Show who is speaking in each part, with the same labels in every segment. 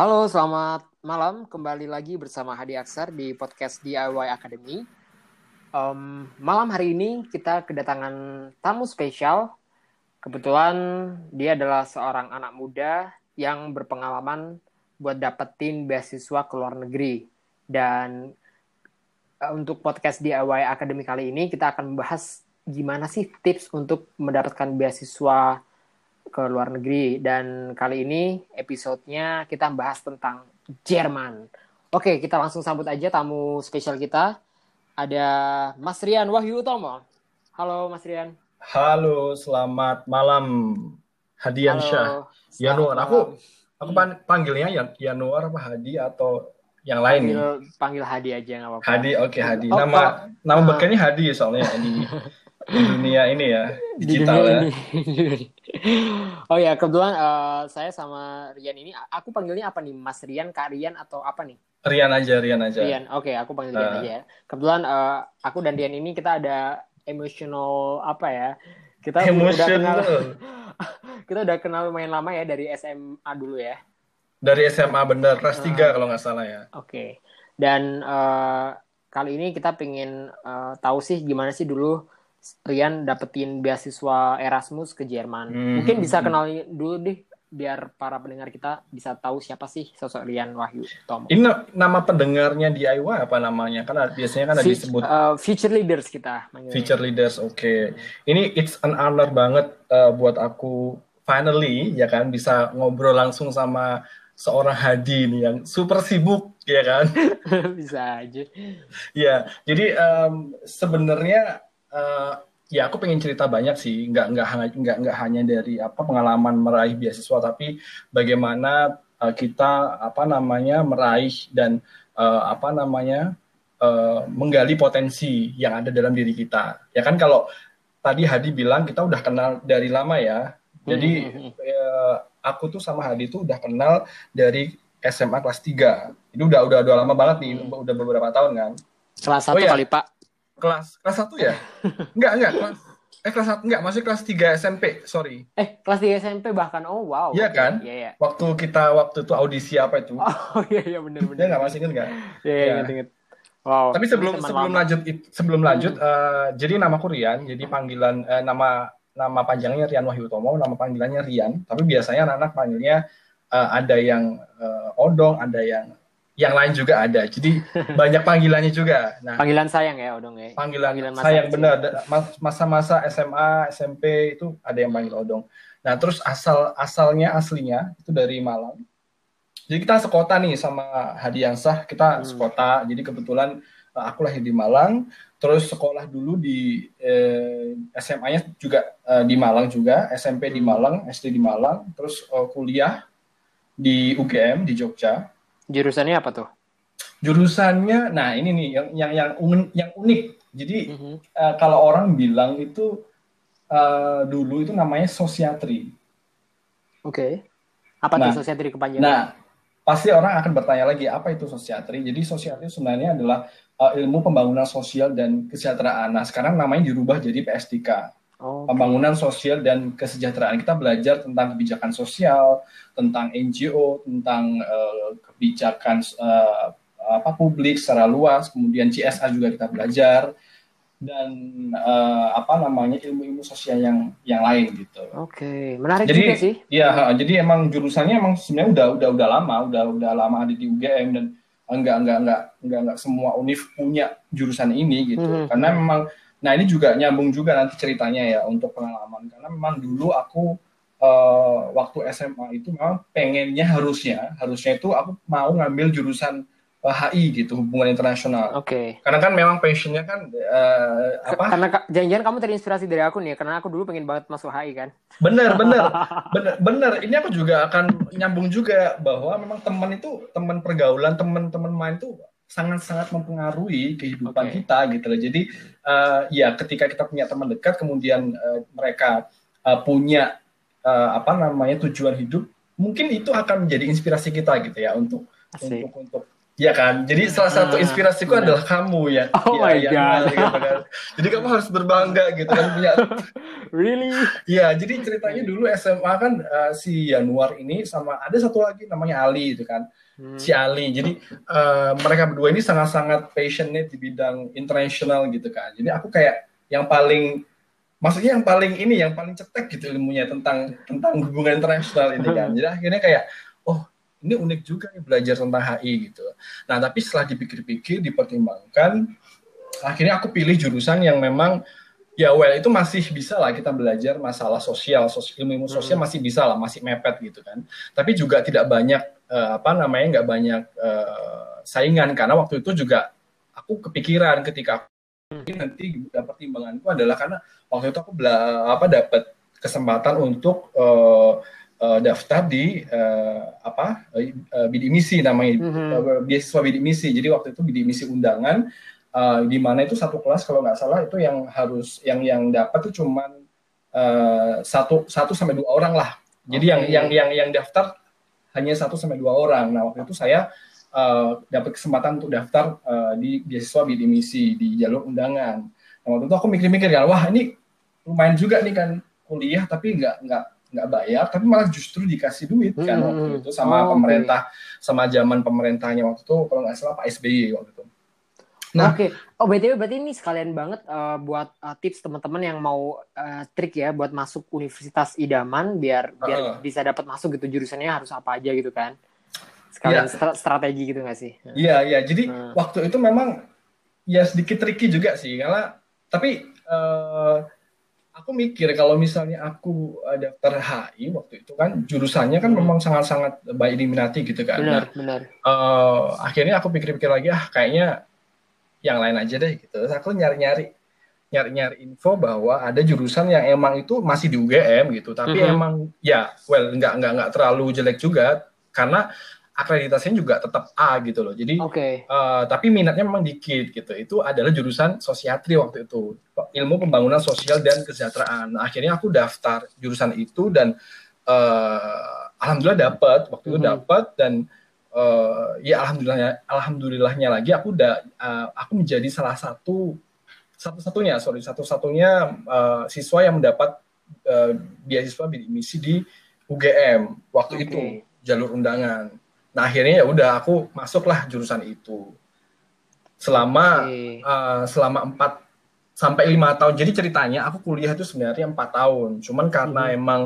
Speaker 1: Halo, selamat malam. Kembali lagi bersama Hadi Aksar di podcast DIY Academy. Um, malam hari ini kita kedatangan tamu spesial. Kebetulan dia adalah seorang anak muda yang berpengalaman buat dapetin beasiswa ke luar negeri. Dan uh, untuk podcast DIY Academy kali ini kita akan membahas gimana sih tips untuk mendapatkan beasiswa ke luar negeri dan kali ini episodenya kita bahas tentang Jerman. Oke, kita langsung sambut aja tamu spesial kita. Ada Mas Rian Wahyu Utomo. Halo Mas Rian.
Speaker 2: Halo, selamat malam Hadian Syah. Yanuar, aku aku panggilnya Yanuar apa Hadi atau yang lain
Speaker 1: panggil, Panggil Hadi aja nggak apa-apa.
Speaker 2: Hadi, oke okay, Hadi. Oh, nama oh, nama uh, Hadi soalnya di, di dunia ini ya digital ya.
Speaker 1: oh ya kebetulan uh, saya sama Rian ini aku panggilnya apa nih Mas Rian Kak Rian atau apa nih
Speaker 2: Rian aja Rian aja
Speaker 1: Rian oke okay, aku panggil Rian uh. aja ya kebetulan uh, aku dan Rian ini kita ada emotional apa ya kita
Speaker 2: Emotional.
Speaker 1: udah kenal kita udah kenal lumayan lama ya dari SMA dulu ya
Speaker 2: dari SMA bener kelas uh, kalau nggak salah ya
Speaker 1: oke okay. dan uh, kali ini kita pengen uh, tahu sih gimana sih dulu Rian dapetin beasiswa Erasmus ke Jerman. Hmm. Mungkin bisa kenal dulu deh biar para pendengar kita bisa tahu siapa sih sosok Rian Wahyu Tomo.
Speaker 2: Ini nama pendengarnya di DIY apa namanya? Kan biasanya kan ada disebut
Speaker 1: uh, future leaders kita.
Speaker 2: Manggilnya. Future leaders, oke. Okay. Ini it's an honor banget uh, buat aku finally ya kan bisa ngobrol langsung sama seorang Hadi nih yang super sibuk ya kan.
Speaker 1: bisa aja.
Speaker 2: ya, jadi um, sebenarnya uh, ya aku pengen cerita banyak sih nggak nggak nggak nggak hanya dari apa pengalaman meraih beasiswa tapi bagaimana uh, kita apa namanya meraih dan uh, apa namanya uh, menggali potensi yang ada dalam diri kita ya kan kalau tadi Hadi bilang kita udah kenal dari lama ya jadi hmm. uh, aku tuh sama Hadi tuh udah kenal dari SMA kelas 3 itu udah udah udah lama banget nih hmm. udah beberapa tahun kan
Speaker 1: kelas satu oh, ya. kali Pak
Speaker 2: kelas kelas satu ya? enggak, enggak, kelas eh kelas satu enggak, masih kelas 3 SMP, sorry.
Speaker 1: Eh, kelas 3 SMP bahkan. Oh, wow.
Speaker 2: Iya kan? Iya, iya. Waktu kita waktu itu audisi apa itu?
Speaker 1: Oh, iya iya benar benar.
Speaker 2: Ya enggak masih ingat enggak?
Speaker 1: Iya, iya, ingat ingat. Wow.
Speaker 2: Tapi sebelum sebelum lama. lanjut sebelum lanjut hmm. uh, jadi namaku Rian, jadi panggilan uh, nama nama panjangnya Rian Wahyu Tomo, nama panggilannya Rian. Tapi biasanya anak-anak panggilnya uh, ada yang uh, Odong, ada yang yang lain juga ada. Jadi banyak panggilannya juga.
Speaker 1: Nah, panggilan sayang ya Odong ya.
Speaker 2: Panggilan, panggilan sayang benar. Masa-masa SMA, SMP itu ada yang panggil Odong. Nah, terus asal asalnya aslinya itu dari Malang. Jadi kita sekota nih sama Hadi Yansah, kita hmm. sekota. Jadi kebetulan eh, aku lahir di Malang, terus sekolah dulu di eh, SMA-nya juga eh, di Malang juga, SMP di hmm. Malang, SD di Malang, terus eh, kuliah di UGM di Jogja
Speaker 1: Jurusannya apa tuh?
Speaker 2: Jurusannya, nah ini nih yang yang yang, un, yang unik. Jadi mm -hmm. uh, kalau orang bilang itu uh, dulu itu namanya sosiatri.
Speaker 1: Oke. Okay. Apa nah, tuh sosiatri kepanjangan?
Speaker 2: Nah, pasti orang akan bertanya lagi apa itu sosiatri. Jadi sosiatri sebenarnya adalah uh, ilmu pembangunan sosial dan kesejahteraan. Nah, sekarang namanya dirubah jadi PSDK. Oh, pembangunan sosial dan kesejahteraan. Kita belajar tentang kebijakan sosial, tentang NGO, tentang uh, kebijakan uh, apa publik secara luas, kemudian CSR juga kita belajar dan uh, apa namanya ilmu-ilmu sosial yang yang lain gitu.
Speaker 1: Oke, okay. menarik
Speaker 2: jadi,
Speaker 1: juga sih.
Speaker 2: Iya, jadi emang jurusannya emang sebenarnya udah udah udah lama, udah udah lama ada di UGM dan enggak enggak enggak enggak enggak semua univ punya jurusan ini gitu. Hmm. Karena memang Nah ini juga nyambung juga nanti ceritanya ya untuk pengalaman karena memang dulu aku uh, waktu SMA itu memang pengennya harusnya harusnya itu aku mau ngambil jurusan uh, eh, HI gitu hubungan internasional.
Speaker 1: Oke. Okay.
Speaker 2: Karena kan memang passionnya kan uh, apa?
Speaker 1: Karena jangan-jangan kamu terinspirasi dari aku nih karena aku dulu pengen banget masuk HI kan.
Speaker 2: Bener bener bener bener. Ini aku juga akan nyambung juga bahwa memang teman itu teman pergaulan teman-teman main tuh sangat-sangat mempengaruhi kehidupan okay. kita gitu loh. Jadi uh, ya ketika kita punya teman dekat kemudian uh, mereka uh, punya uh, apa namanya tujuan hidup, mungkin itu akan menjadi inspirasi kita gitu ya untuk Asik. untuk untuk Iya kan, jadi salah satu
Speaker 1: Ah,
Speaker 2: inspirasiku
Speaker 1: benar.
Speaker 2: adalah kamu ya.
Speaker 1: Oh
Speaker 2: ya,
Speaker 1: my
Speaker 2: ya,
Speaker 1: God.
Speaker 2: gitu kan. Jadi kamu harus berbangga gitu kan punya.
Speaker 1: Really?
Speaker 2: Iya, jadi ceritanya dulu SMA kan eh, si Januar ini sama ada satu lagi namanya Ali itu kan.
Speaker 1: Hmm.
Speaker 2: Si Ali. Jadi eh, mereka berdua ini sangat-sangat passionate di bidang internasional gitu kan. Jadi aku kayak yang paling maksudnya yang paling ini yang paling cetek gitu ilmunya tentang tentang hubungan internasional ini kan. Jadi akhirnya kayak oh ini unik juga nih belajar tentang HI gitu. Nah, tapi setelah dipikir-pikir, dipertimbangkan, akhirnya aku pilih jurusan yang memang ya well itu masih bisa lah kita belajar masalah sosial, sos ilmu ilmu sosial masih bisa lah, masih mepet gitu kan. Tapi juga tidak banyak eh, apa namanya nggak banyak eh, saingan karena waktu itu juga aku kepikiran ketika ini nanti pertimbanganku adalah karena waktu itu aku bela, apa dapat kesempatan untuk eh, eh, daftar di eh, apa eh, bidik misi namanya
Speaker 1: Mhm.
Speaker 2: eh, beasiswa bidik misi. Jadi waktu itu bidik misi undangan eh, di mana itu satu kelas kalau nggak salah itu yang harus yang yang dapat itu cuman eh, satu satu sampai dua orang lah. Jadi yang
Speaker 1: Oke.
Speaker 2: yang yang yang daftar hanya satu sampai dua orang. Nah waktu itu saya eh, dapat kesempatan untuk daftar eh, di beasiswa bidik misi di jalur undangan. Nah waktu itu aku mikir-mikir kan, wah ini lumayan juga nih kan kuliah tapi nggak nggak nggak bayar, tapi malah justru dikasih duit kan
Speaker 1: Hmm,
Speaker 2: waktu
Speaker 1: hmm.
Speaker 2: itu sama
Speaker 1: Oh,
Speaker 2: pemerintah, sama zaman pemerintahnya waktu itu kalau nggak salah Pak SBY waktu itu. Nah.
Speaker 1: Oke. Oh, BTW berarti ini sekalian banget eh, buat eh, tips teman-teman yang mau eh, trik ya buat masuk universitas idaman biar biar
Speaker 2: Heeh.
Speaker 1: bisa dapat masuk gitu jurusannya harus apa aja gitu kan. Sekalian
Speaker 2: Iya.
Speaker 1: stra- strategi gitu gak sih?
Speaker 2: Iya, iya. Jadi
Speaker 1: Hmm.
Speaker 2: waktu itu memang ya sedikit tricky juga sih, karena tapi eh, aku mikir kalau misalnya aku daftar HI waktu itu kan jurusannya kan
Speaker 1: Hmm.
Speaker 2: memang sangat-sangat baik diminati gitu kan. Nah,
Speaker 1: Benar, benar.
Speaker 2: eh, akhirnya aku pikir-pikir lagi ah kayaknya yang lain aja deh gitu. Terus aku nyari-nyari nyari-nyari info bahwa ada jurusan yang emang itu masih di UGM gitu, tapi
Speaker 1: Mhm.
Speaker 2: emang ya well nggak nggak nggak terlalu jelek juga karena akreditasinya juga tetap A gitu loh. Jadi
Speaker 1: Oke.
Speaker 2: eh, tapi minatnya memang dikit gitu. Itu adalah jurusan sosiatri waktu itu, ilmu pembangunan sosial dan kesejahteraan. Nah, akhirnya aku daftar jurusan itu dan eh, alhamdulillah dapat waktu itu
Speaker 1: Mhm.
Speaker 2: dapat dan eh, ya alhamdulillahnya alhamdulillahnya lagi aku udah eh, aku menjadi salah satu satu-satunya sorry satu-satunya eh, siswa yang mendapat eh, beasiswa bidik misi di UGM waktu
Speaker 1: Oke.
Speaker 2: itu jalur undangan. Nah akhirnya ya udah aku masuklah jurusan itu selama
Speaker 1: Oke.
Speaker 2: eh, selama empat sampai lima tahun. Jadi ceritanya aku kuliah itu sebenarnya empat tahun. Cuman karena
Speaker 1: Mhm.
Speaker 2: emang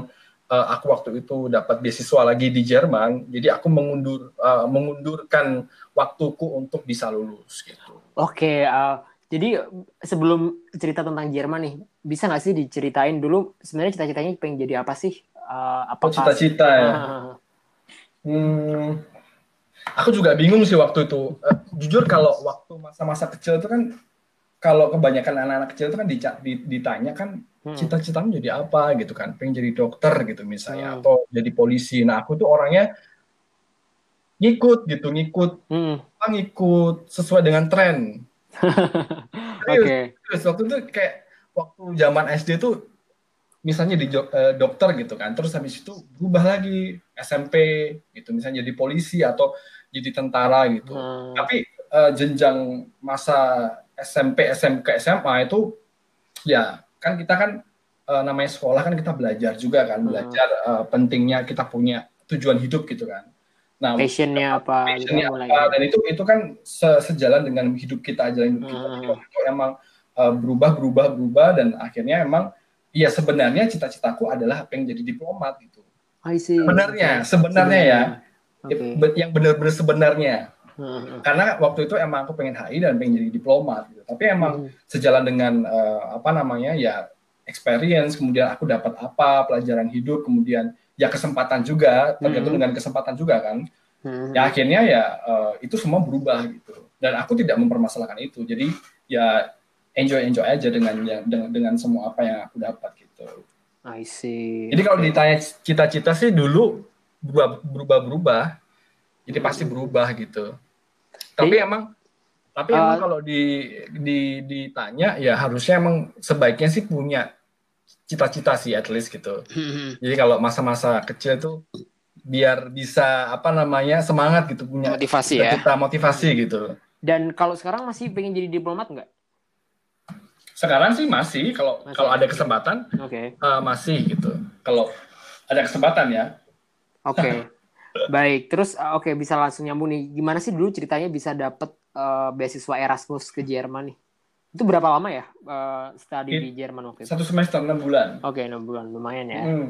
Speaker 2: eh, aku waktu itu dapat beasiswa lagi di Jerman, jadi aku mengundur eh, mengundurkan waktuku untuk bisa lulus gitu.
Speaker 1: Oke, eh, jadi sebelum cerita tentang Jerman nih, bisa nggak sih diceritain dulu sebenarnya cita-citanya pengen jadi apa sih? Eh,
Speaker 2: Oh
Speaker 1: apakah
Speaker 2: cita-cita ya.
Speaker 1: Ah,
Speaker 2: Hmm, aku juga bingung sih waktu itu. Eh, jujur kalau waktu masa-masa kecil itu kan, kalau kebanyakan anak-anak kecil itu kan ditanya kan. Cita-citamu jadi apa gitu kan, pengen jadi dokter gitu misalnya,
Speaker 1: Hmm.
Speaker 2: atau jadi polisi. Nah aku tuh orangnya ngikut gitu, ngikut,
Speaker 1: Hmm.
Speaker 2: apa, ngikut sesuai dengan tren. Serius,
Speaker 1: Oke.
Speaker 2: serius. waktu itu kayak waktu zaman SD tuh misalnya di eh, dokter gitu kan, terus habis itu berubah lagi SMP gitu, misalnya jadi polisi atau jadi tentara gitu.
Speaker 1: Hmm.
Speaker 2: Tapi eh, jenjang masa SMP, SMK, SMA itu ya kan kita kan eh, namanya sekolah kan kita belajar juga kan,
Speaker 1: Hmm.
Speaker 2: belajar eh, pentingnya kita punya tujuan hidup gitu kan. Nah,
Speaker 1: Passionnya apa?
Speaker 2: passionnya
Speaker 1: mulai.
Speaker 2: apa, dan itu itu kan se- sejalan dengan hidup kita jalan hidup kita
Speaker 1: Hmm.
Speaker 2: Itu emang uh, berubah berubah berubah dan akhirnya emang ya sebenarnya cita-citaku adalah pengen jadi diplomat gitu
Speaker 1: I see.
Speaker 2: sebenarnya
Speaker 1: Oke.
Speaker 2: sebenarnya ya. Be- yang benar-benar sebenarnya. Karena waktu itu emang aku pengen HI dan pengen jadi diplomat gitu tapi emang
Speaker 1: Hmm.
Speaker 2: sejalan dengan uh, apa namanya ya experience kemudian aku dapat apa pelajaran hidup kemudian ya kesempatan juga tergantung
Speaker 1: Hmm.
Speaker 2: dengan kesempatan juga kan
Speaker 1: Hmm.
Speaker 2: ya akhirnya ya eh, itu semua berubah gitu dan aku tidak mempermasalahkan itu jadi ya enjoy enjoy aja dengan yang dengan, dengan semua apa yang aku dapat gitu
Speaker 1: I see.
Speaker 2: jadi kalau ditanya cita-cita sih dulu berubah berubah berubah jadi pasti berubah gitu. Tapi
Speaker 1: Jadi-
Speaker 2: emang tapi emang
Speaker 1: Eh,
Speaker 2: kalau di, di ditanya ya harusnya emang sebaiknya sih punya cita-cita sih at least gitu.
Speaker 1: Hmm.
Speaker 2: jadi kalau masa-masa kecil tuh biar bisa apa namanya semangat gitu punya
Speaker 1: motivasi ya.
Speaker 2: kita motivasi gitu.
Speaker 1: Dan kalau sekarang masih pengen jadi diplomat nggak?
Speaker 2: Sekarang sih masih kalau
Speaker 1: Masih.
Speaker 2: kalau ada kesempatan
Speaker 1: oke.
Speaker 2: eh, masih gitu. Kalau ada kesempatan ya.
Speaker 1: Oke baik terus uh, oke bisa langsung nyambung nih. Gimana sih dulu ceritanya bisa dapet uh, beasiswa Erasmus ke Jerman nih? Itu berapa lama ya uh, study
Speaker 2: It-
Speaker 1: di Jerman waktu itu?
Speaker 2: Satu semester enam bulan.
Speaker 1: Oke enam bulan lumayan ya.
Speaker 2: Hmm.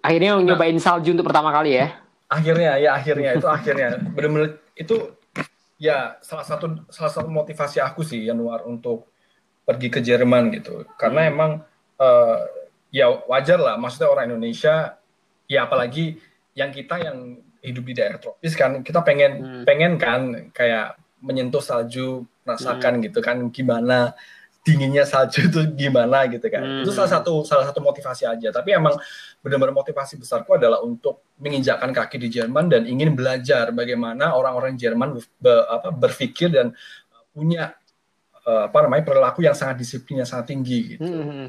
Speaker 1: akhirnya nyobain salju untuk pertama kali ya?
Speaker 2: Akhirnya ya akhirnya. Itu akhirnya. Benar-benar itu ya salah satu salah satu motivasi aku sih Januar untuk pergi ke Jerman gitu. Karena
Speaker 1: Hmm.
Speaker 2: emang eh, ya wajar lah. Maksudnya orang Indonesia ya apalagi yang kita yang hidup di daerah tropis kan kita pengen
Speaker 1: Hmm.
Speaker 2: pengen kan kayak menyentuh salju merasakan gitu kan gimana dinginnya salju itu gimana gitu kan
Speaker 1: Hmm.
Speaker 2: itu salah satu salah satu motivasi aja tapi emang benar-benar motivasi besarku adalah untuk menginjakkan kaki di Jerman dan ingin belajar bagaimana orang-orang Jerman be- apa, berpikir dan punya eh, apa namanya perilaku yang sangat disiplin yang sangat tinggi gitu.
Speaker 1: Hmm, hmm,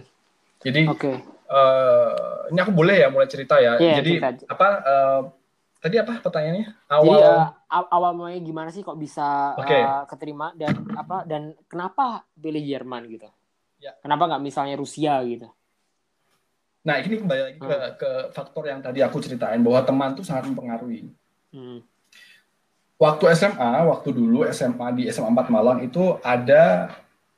Speaker 2: Jadi
Speaker 1: hmm. oke
Speaker 2: eh, ini aku boleh ya mulai cerita ya.
Speaker 1: Iya,
Speaker 2: Jadi
Speaker 1: cerita.
Speaker 2: apa eh, tadi apa pertanyaannya?
Speaker 1: Jadi
Speaker 2: Awal
Speaker 1: uh, aw- awal mulanya gimana sih kok bisa
Speaker 2: Oke.
Speaker 1: uh, keterima dan apa dan kenapa pilih Jerman gitu?
Speaker 2: Ya.
Speaker 1: Kenapa nggak misalnya Rusia gitu?
Speaker 2: Nah, ini kembali lagi ke,
Speaker 1: Hmm.
Speaker 2: ke faktor yang tadi aku ceritain bahwa teman tuh sangat mempengaruhi.
Speaker 1: Hmm.
Speaker 2: Waktu SMA, waktu dulu SMA di SMA 4 Malang itu ada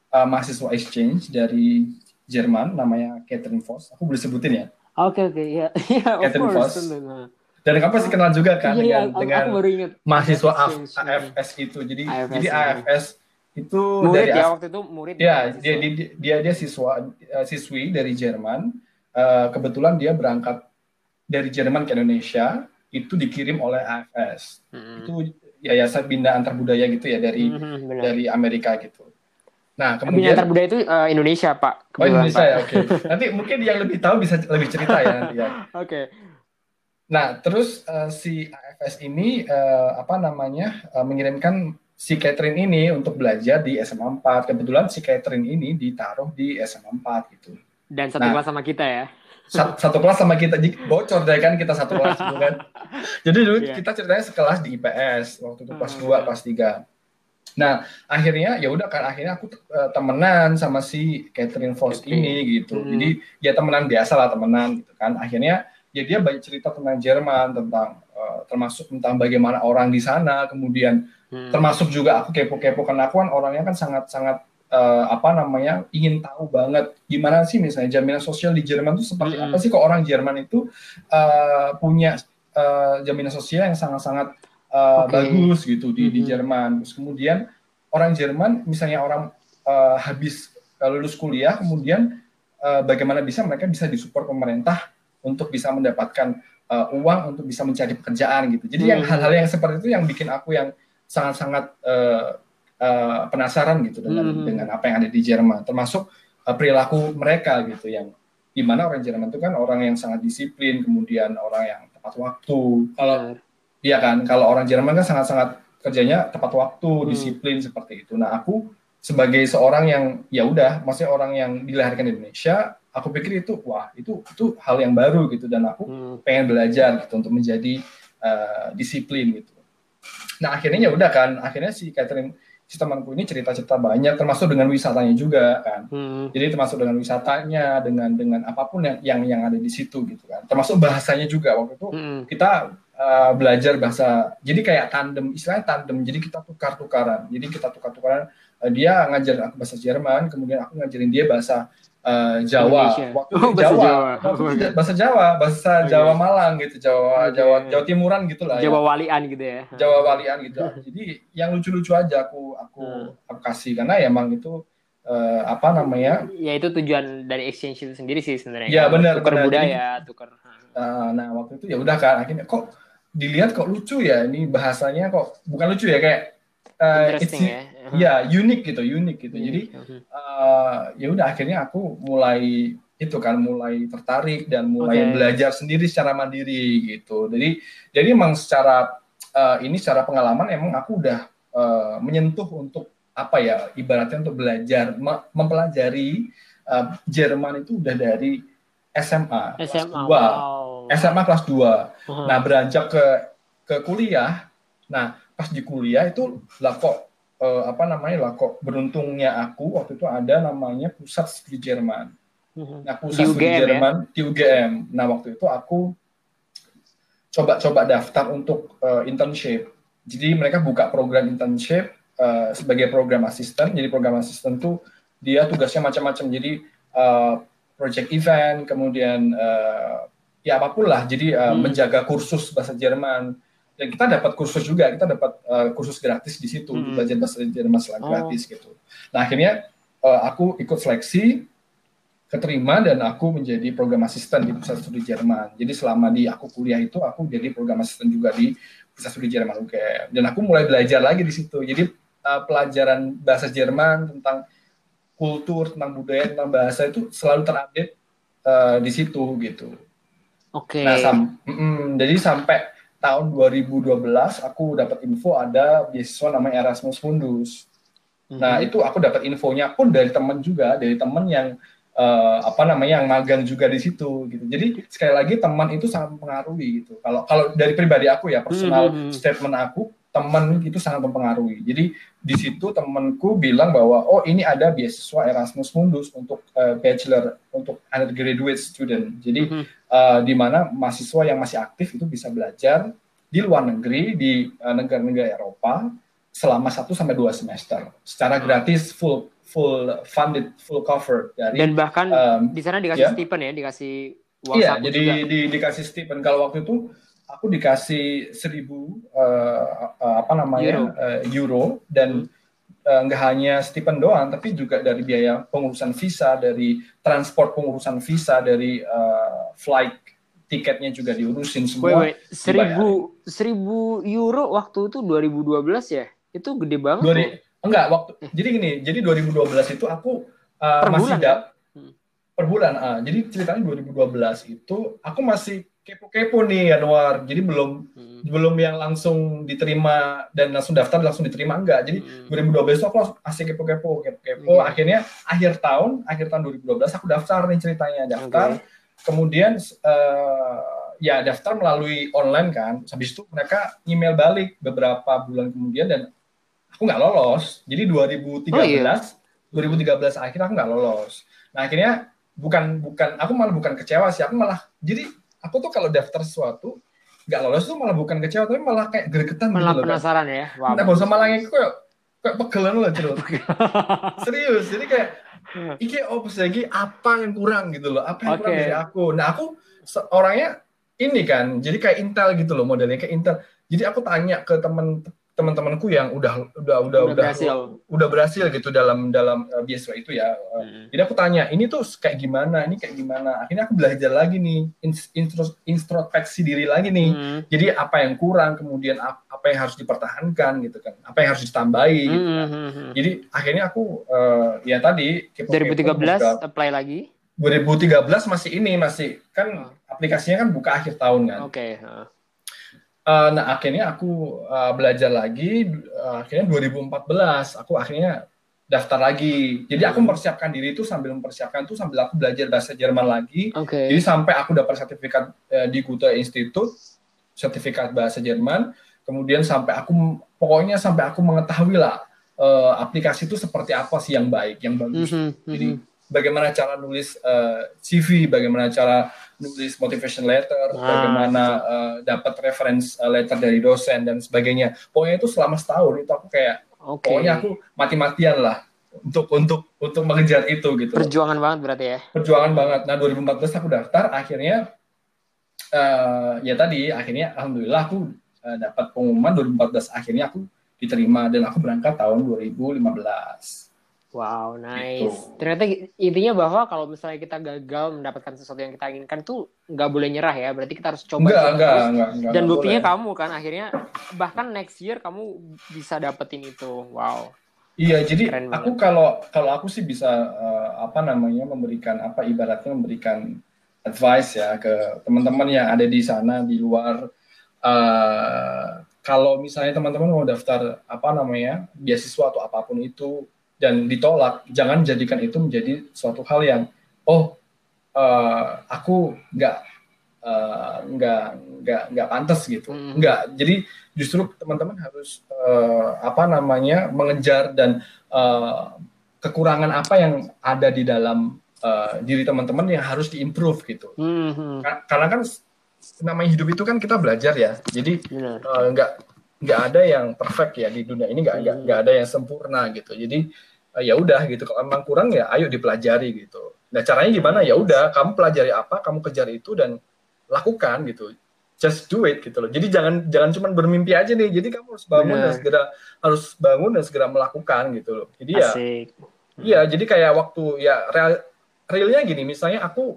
Speaker 2: uh, mahasiswa exchange dari Jerman namanya Catherine Voss. Aku boleh sebutin ya.
Speaker 1: Oke oke ya ya of
Speaker 2: Catherine
Speaker 1: course.
Speaker 2: Voss.
Speaker 1: Nah.
Speaker 2: Dan kamu pasti kenal juga kan
Speaker 1: Iya, iya,
Speaker 2: dengan, dengan
Speaker 1: aku baru ingat.
Speaker 2: mahasiswa AF-
Speaker 1: Exchange, hmm.
Speaker 2: AFS itu. Jadi
Speaker 1: AFS,
Speaker 2: jadi
Speaker 1: ya.
Speaker 2: AFS itu
Speaker 1: Murid
Speaker 2: dari
Speaker 1: ya waktu itu murid.
Speaker 2: ya dia dia dia, dia siswa eh, siswi dari Jerman. Eh, kebetulan dia berangkat dari Jerman ke Indonesia itu dikirim oleh AFS.
Speaker 1: Hmm.
Speaker 2: Itu yayasan bina antar budaya gitu ya dari
Speaker 1: Hmm, benar.
Speaker 2: dari Amerika gitu. Nah, kemudian
Speaker 1: budaya itu uh, Indonesia pak.
Speaker 2: Oh Indonesia
Speaker 1: Pak.
Speaker 2: ya, oke. Nanti mungkin yang lebih tahu bisa lebih cerita ya nanti ya.
Speaker 1: Oke.
Speaker 2: Nah, terus eh, si AFS ini eh, apa namanya eh, mengirimkan si Catherine ini untuk belajar di SMA 4. Kebetulan si Catherine ini ditaruh di SMA 4 gitu.
Speaker 1: Dan satu
Speaker 2: Nah.
Speaker 1: kelas sama kita ya.
Speaker 2: Sat- Satu, kelas sama kita bocor deh kan kita satu kelas dulu kan. Jadi dulu
Speaker 1: Iya.
Speaker 2: kita ceritanya sekelas di IPS waktu itu kelas
Speaker 1: Hmm.
Speaker 2: 2, kelas 3. Nah, akhirnya ya udah kan akhirnya aku eh, temenan sama si Catherine
Speaker 1: Oke.
Speaker 2: ini gitu.
Speaker 1: Hmm.
Speaker 2: Jadi ya temenan biasa lah temenan gitu kan. Akhirnya ya dia banyak cerita tentang Jerman, tentang eh, termasuk tentang bagaimana orang di sana, kemudian
Speaker 1: Hmm.
Speaker 2: termasuk juga aku kepo-kepo karena aku kan orangnya kan sangat-sangat eh, apa namanya ingin tahu banget gimana sih misalnya jaminan sosial di Jerman itu seperti
Speaker 1: Mm-mm.
Speaker 2: apa sih kok orang Jerman itu eh, punya eh, jaminan sosial yang sangat-sangat eh,
Speaker 1: Oke.
Speaker 2: bagus gitu di, di
Speaker 1: Mhm.
Speaker 2: Jerman. Terus kemudian orang Jerman misalnya orang eh, habis eh, lulus kuliah kemudian eh, bagaimana bisa mereka bisa disupport pemerintah untuk bisa mendapatkan eh, uang untuk bisa mencari pekerjaan gitu. Jadi yang
Speaker 1: Hmm.
Speaker 2: hal-hal yang seperti itu yang bikin aku yang sangat-sangat eh, eh, penasaran gitu dengan
Speaker 1: Hmm.
Speaker 2: dengan apa yang ada di Jerman, termasuk eh, perilaku mereka gitu yang di mana orang Jerman itu kan orang yang sangat disiplin, kemudian orang yang tepat waktu. Kalau. Iya kan, kalau orang Jerman kan sangat-sangat kerjanya tepat waktu,
Speaker 1: Hmm.
Speaker 2: disiplin seperti itu. Nah, aku sebagai seorang yang ya udah, maksudnya orang yang dilahirkan di Indonesia, aku pikir itu wah, itu itu hal yang baru gitu dan aku
Speaker 1: Hmm.
Speaker 2: pengen belajar gitu untuk menjadi eh, disiplin gitu. Nah akhirnya ya udah kan, akhirnya si Catherine si temanku ini cerita-cerita banyak, termasuk dengan wisatanya juga kan.
Speaker 1: Hmm.
Speaker 2: Jadi termasuk dengan wisatanya, dengan dengan apa pun yang yang yang ada di situ gitu kan. Termasuk bahasanya juga waktu itu
Speaker 1: Hmm.
Speaker 2: kita uh, belajar bahasa. Jadi kayak tandem, istilahnya tandem. Jadi kita tukar-tukaran. Jadi kita tukar-tukaran. Uh, dia ngajar aku bahasa Jerman, kemudian aku ngajarin dia bahasa uh, Jawa.
Speaker 1: Indonesia.
Speaker 2: Waktu
Speaker 1: Oh, bahasa
Speaker 2: Jawa.
Speaker 1: Jawa.
Speaker 2: Waktu
Speaker 1: Oke.
Speaker 2: bahasa Jawa, bahasa
Speaker 1: Oke.
Speaker 2: Jawa Malang gitu, Jawa
Speaker 1: Oke.
Speaker 2: Jawa Jawa Timuran gitulah ya.
Speaker 1: Jawa walian gitu ya.
Speaker 2: Jawa Walian gitu. Jadi yang lucu-lucu aja aku aku
Speaker 1: Hmm.
Speaker 2: aku kasih karena ya emang itu eh, apa namanya?
Speaker 1: Ya itu tujuan dari exchange itu sendiri sih sebenarnya.
Speaker 2: Ya,
Speaker 1: kan?
Speaker 2: benar,
Speaker 1: Tukar
Speaker 2: benar.
Speaker 1: budaya, tukar.
Speaker 2: eh, nah waktu itu ya udah kan akhirnya kok dilihat kok lucu ya ini bahasanya kok bukan lucu ya kayak eh,
Speaker 1: Interesting
Speaker 2: it's-
Speaker 1: ya.
Speaker 2: ya unik gitu unik gitu. Jadi eh, ya udah akhirnya aku mulai itu kan mulai tertarik dan mulai
Speaker 1: Oke.
Speaker 2: belajar sendiri secara mandiri gitu. Jadi jadi emang secara eh, ini secara pengalaman emang aku udah eh, menyentuh untuk apa ya ibaratnya untuk belajar me- mempelajari eh, Jerman itu udah dari SMA kelas
Speaker 1: SMA.
Speaker 2: dua.
Speaker 1: Wow.
Speaker 2: Oh. SMA kelas 2. Uh-huh. Nah, beranjak ke ke kuliah. Nah, pas di kuliah itu lah kok uh, apa namanya lah kok beruntungnya aku waktu itu ada namanya pusat studi Jerman.
Speaker 1: Uh-huh.
Speaker 2: Nah, pusat di studi ya? Jerman ya? di UGM. Nah, waktu itu aku coba-coba daftar untuk uh, internship. Jadi mereka buka program internship uh, sebagai program asisten. Jadi program asisten tuh dia tugasnya macam-macam. Jadi uh, project event, kemudian uh, ya apa pun lah. Jadi uh, hmm. menjaga kursus bahasa Jerman. Dan kita dapat kursus juga, kita dapat uh, kursus gratis di situ, hmm. belajar bahasa Jerman secara oh. gratis gitu. Nah akhirnya uh, aku ikut seleksi, keterima dan aku menjadi program asisten di pusat studi Jerman. Jadi selama di aku kuliah itu aku jadi program asisten juga di pusat studi Jerman UGM. Dan aku mulai belajar lagi di situ. Jadi uh, pelajaran bahasa Jerman tentang kultur, tentang budaya, tentang bahasa itu selalu terupdate uh, di situ gitu.
Speaker 1: Oke. Okay.
Speaker 2: Nah, sam mm, jadi sampai tahun 2012 aku dapat info ada beasiswa namanya Erasmus Mundus. Mm -hmm. Nah, itu aku dapat infonya pun dari teman juga, dari teman yang uh, apa namanya yang magang juga di situ gitu. Jadi sekali lagi teman itu sangat mempengaruhi gitu. Kalau kalau dari pribadi aku ya personal mm -hmm. statement aku teman itu sangat mempengaruhi. Jadi di situ temanku bilang bahwa oh ini ada beasiswa Erasmus Mundus untuk uh, bachelor untuk undergraduate student. Jadi mm -hmm. uh, di mana mahasiswa yang masih aktif itu bisa belajar di luar negeri di eh, negara-negara uh, Eropa selama 1 sampai dua semester secara gratis full full funded full cover
Speaker 1: dari dan bahkan um, di sana dikasih yeah. stipend ya dikasih
Speaker 2: uang Iya, jadi di, dikasih stipend kalau waktu itu aku dikasih seribu uh, uh, apa namanya euro, uh, euro dan hmm. nggak uh, hanya stipend doang tapi juga dari biaya pengurusan visa dari transport pengurusan visa dari uh, flight tiketnya juga diurusin semua wait, wait.
Speaker 1: seribu seribu euro waktu itu 2012 ya itu gede banget
Speaker 2: Dua, enggak waktu jadi gini jadi 2012 itu aku uh, masih da, ya? hmm. per bulan uh, jadi ceritanya 2012 itu aku masih kepo-kepo nih Anwar. Jadi belum hmm. belum yang langsung diterima dan langsung daftar langsung diterima enggak. Jadi hmm. 2012 itu aku masih kepo-kepo, kepo-kepo. Hmm. Akhirnya akhir tahun, akhir tahun 2012 aku daftar nih ceritanya, daftar. Okay. Kemudian uh, ya daftar melalui online kan. Habis itu mereka email balik beberapa bulan kemudian dan aku nggak lolos. Jadi 2013 oh, iya. 2013 akhir aku nggak lolos. Nah, akhirnya bukan bukan aku malah bukan kecewa sih, aku malah jadi aku tuh kalau daftar sesuatu nggak lolos tuh malah bukan kecewa tapi malah kayak gregetan
Speaker 1: malah gitu penasaran loh, ya?
Speaker 2: Wow. nah bosan malah yang kayak kayak pegelan loh terus serius jadi kayak iki opus lagi apa yang kurang? gitu loh. Apa yang okay. kurang dari aku? Nah aku orangnya ini kan jadi kayak intel gitu loh modelnya kayak intel. Jadi aku tanya ke temen teman-temanku yang udah udah udah udah berhasil. udah berhasil gitu dalam dalam uh, beasiswa itu ya. Hmm. Jadi aku tanya, ini tuh kayak gimana? Ini kayak gimana? Akhirnya aku belajar lagi nih, introspeksi diri lagi nih. Hmm. Jadi apa yang kurang, kemudian apa yang harus dipertahankan gitu kan? Apa yang harus ditambahi hmm. gitu kan? Hmm. Jadi akhirnya aku uh, ya tadi
Speaker 1: 2013 apply lagi.
Speaker 2: 2013 masih ini masih kan aplikasinya kan buka akhir tahun kan.
Speaker 1: Oke. Okay. Uh
Speaker 2: nah akhirnya aku uh, belajar lagi uh, akhirnya 2014 aku akhirnya daftar lagi jadi aku hmm. mempersiapkan diri itu sambil mempersiapkan itu sambil aku belajar bahasa Jerman lagi
Speaker 1: okay.
Speaker 2: jadi sampai aku dapat sertifikat uh, di Goethe Institute sertifikat bahasa Jerman kemudian sampai aku pokoknya sampai aku mengetahui lah uh, aplikasi itu seperti apa sih yang baik yang bagus mm -hmm. jadi bagaimana cara nulis uh, CV bagaimana cara nulis motivation letter, nah, bagaimana uh, dapat reference uh, letter dari dosen dan sebagainya. Pokoknya itu selama setahun itu aku kayak okay. pokoknya aku mati-matian lah untuk untuk untuk mengejar itu gitu.
Speaker 1: Perjuangan banget berarti ya.
Speaker 2: Perjuangan banget. Nah 2014 aku daftar, akhirnya uh, ya tadi akhirnya alhamdulillah aku uh, dapat pengumuman 2014 akhirnya aku diterima dan aku berangkat tahun 2015.
Speaker 1: Wow, nice. Gitu. Ternyata intinya bahwa kalau misalnya kita gagal mendapatkan sesuatu yang kita inginkan tuh nggak boleh nyerah ya. Berarti kita harus coba.
Speaker 2: Enggak, enggak, terus. enggak, enggak,
Speaker 1: Dan buktinya boleh. kamu kan akhirnya bahkan next year kamu bisa dapetin itu. Wow.
Speaker 2: Iya, jadi Keren aku kalau kalau aku sih bisa uh, apa namanya memberikan apa ibaratnya memberikan advice ya ke teman-teman yang ada di sana di luar. Uh, kalau misalnya teman-teman mau daftar apa namanya beasiswa atau apa pun itu dan ditolak, jangan jadikan itu menjadi suatu hal yang oh uh, aku nggak uh, nggak nggak nggak pantas gitu.
Speaker 1: Hmm.
Speaker 2: nggak. Jadi justru teman-teman harus uh, apa namanya mengejar dan uh, kekurangan apa yang ada di dalam uh, diri teman-teman yang harus diimprove gitu.
Speaker 1: Hmm, hmm.
Speaker 2: Ka- karena kan namanya hidup itu kan kita belajar ya. Jadi uh, nggak ada yang perfect ya di dunia ini nggak nggak
Speaker 1: Hmm.
Speaker 2: ada yang sempurna gitu. Jadi uh, ya udah gitu. Kalau emang kurang ya ayo dipelajari gitu. Nah caranya gimana? Ya udah kamu pelajari apa kamu kejar itu dan lakukan gitu. Just do it gitu loh. Jadi jangan jangan cuma bermimpi aja nih. Jadi kamu harus bangun dan
Speaker 1: Benar.
Speaker 2: segera harus bangun dan segera melakukan gitu loh. Jadi ya
Speaker 1: Asik.
Speaker 2: Iya, jadi kayak waktu ya real, realnya gini, misalnya aku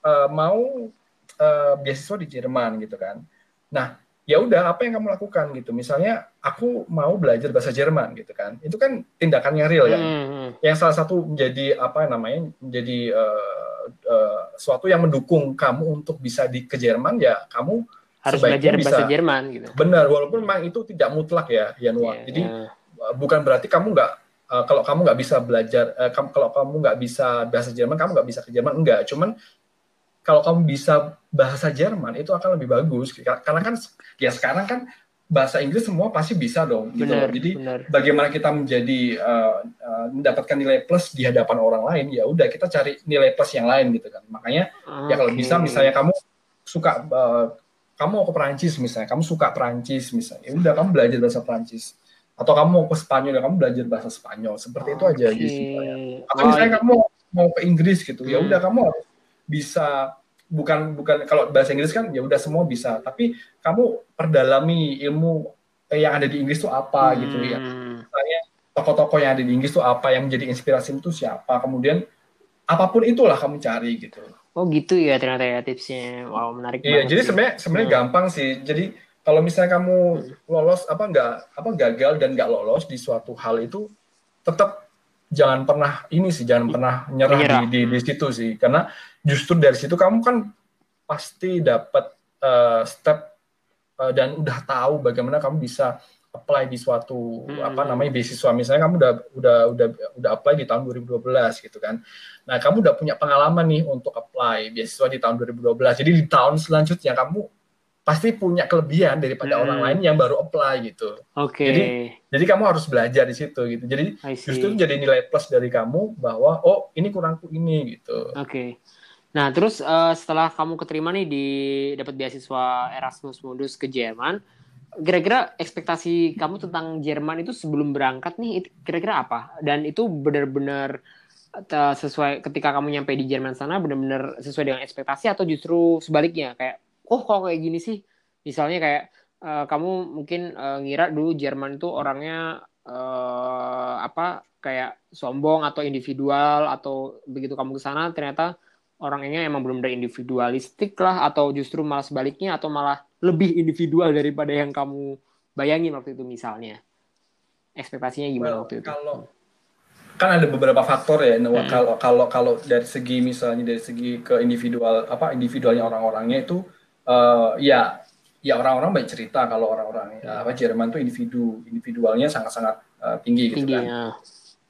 Speaker 2: eh, mau eh, beasiswa di Jerman gitu kan. Nah, ya udah apa yang kamu lakukan gitu. Misalnya aku mau belajar bahasa Jerman gitu kan. Itu kan tindakan yang real ya.
Speaker 1: Hmm, hmm.
Speaker 2: Yang salah satu menjadi apa namanya? menjadi eh, eh, suatu yang mendukung kamu untuk bisa di ke Jerman ya kamu
Speaker 1: Harus belajar bahasa
Speaker 2: bisa.
Speaker 1: Jerman gitu.
Speaker 2: benar walaupun memang itu tidak mutlak ya Yanua.
Speaker 1: Iya,
Speaker 2: Jadi
Speaker 1: iya.
Speaker 2: bukan berarti kamu nggak uh, kalau kamu nggak bisa belajar uh, kamu kalau kamu nggak bisa bahasa Jerman kamu nggak bisa ke Jerman enggak cuman kalau kamu bisa bahasa Jerman itu akan lebih bagus. Karena kan ya sekarang kan bahasa Inggris semua pasti bisa dong gitu loh.
Speaker 1: benar,
Speaker 2: jadi
Speaker 1: benar.
Speaker 2: bagaimana kita menjadi uh, uh, mendapatkan nilai plus di hadapan orang lain ya udah kita cari nilai plus yang lain gitu kan. Makanya ya kalau bisa misalnya kamu suka uh, kamu mau ke Perancis misalnya kamu suka Perancis misalnya ya udah kamu belajar bahasa Perancis. Atau kamu mau ke Spanyol ya kamu belajar bahasa Spanyol. Seperti itu aja gitu atau misalnya kamu mau ke Inggris gitu ya
Speaker 1: Hmm.
Speaker 2: udah kamu harus bisa bukan bukan kalau bahasa Inggris kan ya udah semua bisa tapi kamu perdalami ilmu eh, yang ada di Inggris itu apa gitu ya
Speaker 1: hmm.
Speaker 2: misalnya tokoh-tokoh yang ada di Inggris itu apa yang menjadi inspirasi itu siapa kemudian apa pun itulah kamu cari gitu
Speaker 1: Oh gitu ya ternyata ya tipsnya. Wow menarik
Speaker 2: Iya, jadi sebenarnya sebenarnya
Speaker 1: Hmm.
Speaker 2: gampang sih. Jadi kalau misalnya kamu lolos apa enggak apa gagal dan nggak lolos di suatu hal itu tetap jangan pernah ini sih jangan pernah nyerah di, di di situ sih. Karena justru dari situ kamu kan pasti dapat eh, step eh, dan udah tahu bagaimana kamu bisa apply di suatu
Speaker 1: Hmm.
Speaker 2: apa namanya beasiswa. Misalnya kamu udah udah udah udah apply di tahun 2012 gitu kan. Nah kamu udah punya pengalaman nih untuk apply beasiswa di tahun 2012 jadi di tahun selanjutnya kamu pasti punya kelebihan daripada
Speaker 1: Hmm.
Speaker 2: orang lain yang baru apply gitu
Speaker 1: Oke.
Speaker 2: Jadi- jadi kamu harus belajar di situ gitu jadi justru jadi nilai plus dari kamu bahwa oh ini kurangku ini gitu
Speaker 1: Oke. Nah, terus eh, setelah kamu keterima nih di dapat beasiswa Erasmus Mundus ke Jerman, kira-kira ekspektasi kamu tentang Jerman itu sebelum berangkat nih kira-kira apa? Dan itu benar-benar eh, sesuai ketika kamu nyampe di Jerman sana benar-benar sesuai dengan ekspektasi atau justru sebaliknya kayak oh kok kayak gini sih? Misalnya kayak eh, kamu mungkin eh, ngira dulu Jerman itu orangnya eh, apa kayak sombong atau individual atau begitu kamu ke sana ternyata orangnya emang benar-benar individualistik lah atau justru malah sebaliknya atau malah lebih individual daripada yang kamu bayangin waktu itu misalnya ekspektasinya gimana
Speaker 2: Well,
Speaker 1: waktu itu
Speaker 2: kalau kan ada beberapa faktor ya Noah.
Speaker 1: Hmm.
Speaker 2: kalau kalau kalau dari segi misalnya dari segi ke individual apa individualnya orang-orangnya itu eh, ya ya orang-orang banyak cerita kalau orang-orang ya, apa Jerman tuh individu individualnya sangat-sangat eh, tinggi gitu kan.
Speaker 1: tingginya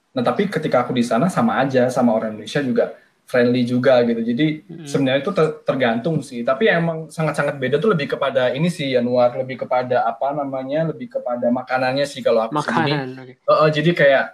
Speaker 2: nah tapi ketika aku di sana sama aja sama orang Indonesia juga friendly juga gitu. Jadi
Speaker 1: Hmm.
Speaker 2: sebenarnya itu ter- tergantung sih. Tapi emang sangat-sangat beda tuh lebih kepada ini sih Januar lebih kepada apa namanya lebih kepada makanannya sih kalau aku sendiri.
Speaker 1: Makanan oke.
Speaker 2: Uh, uh, jadi kayak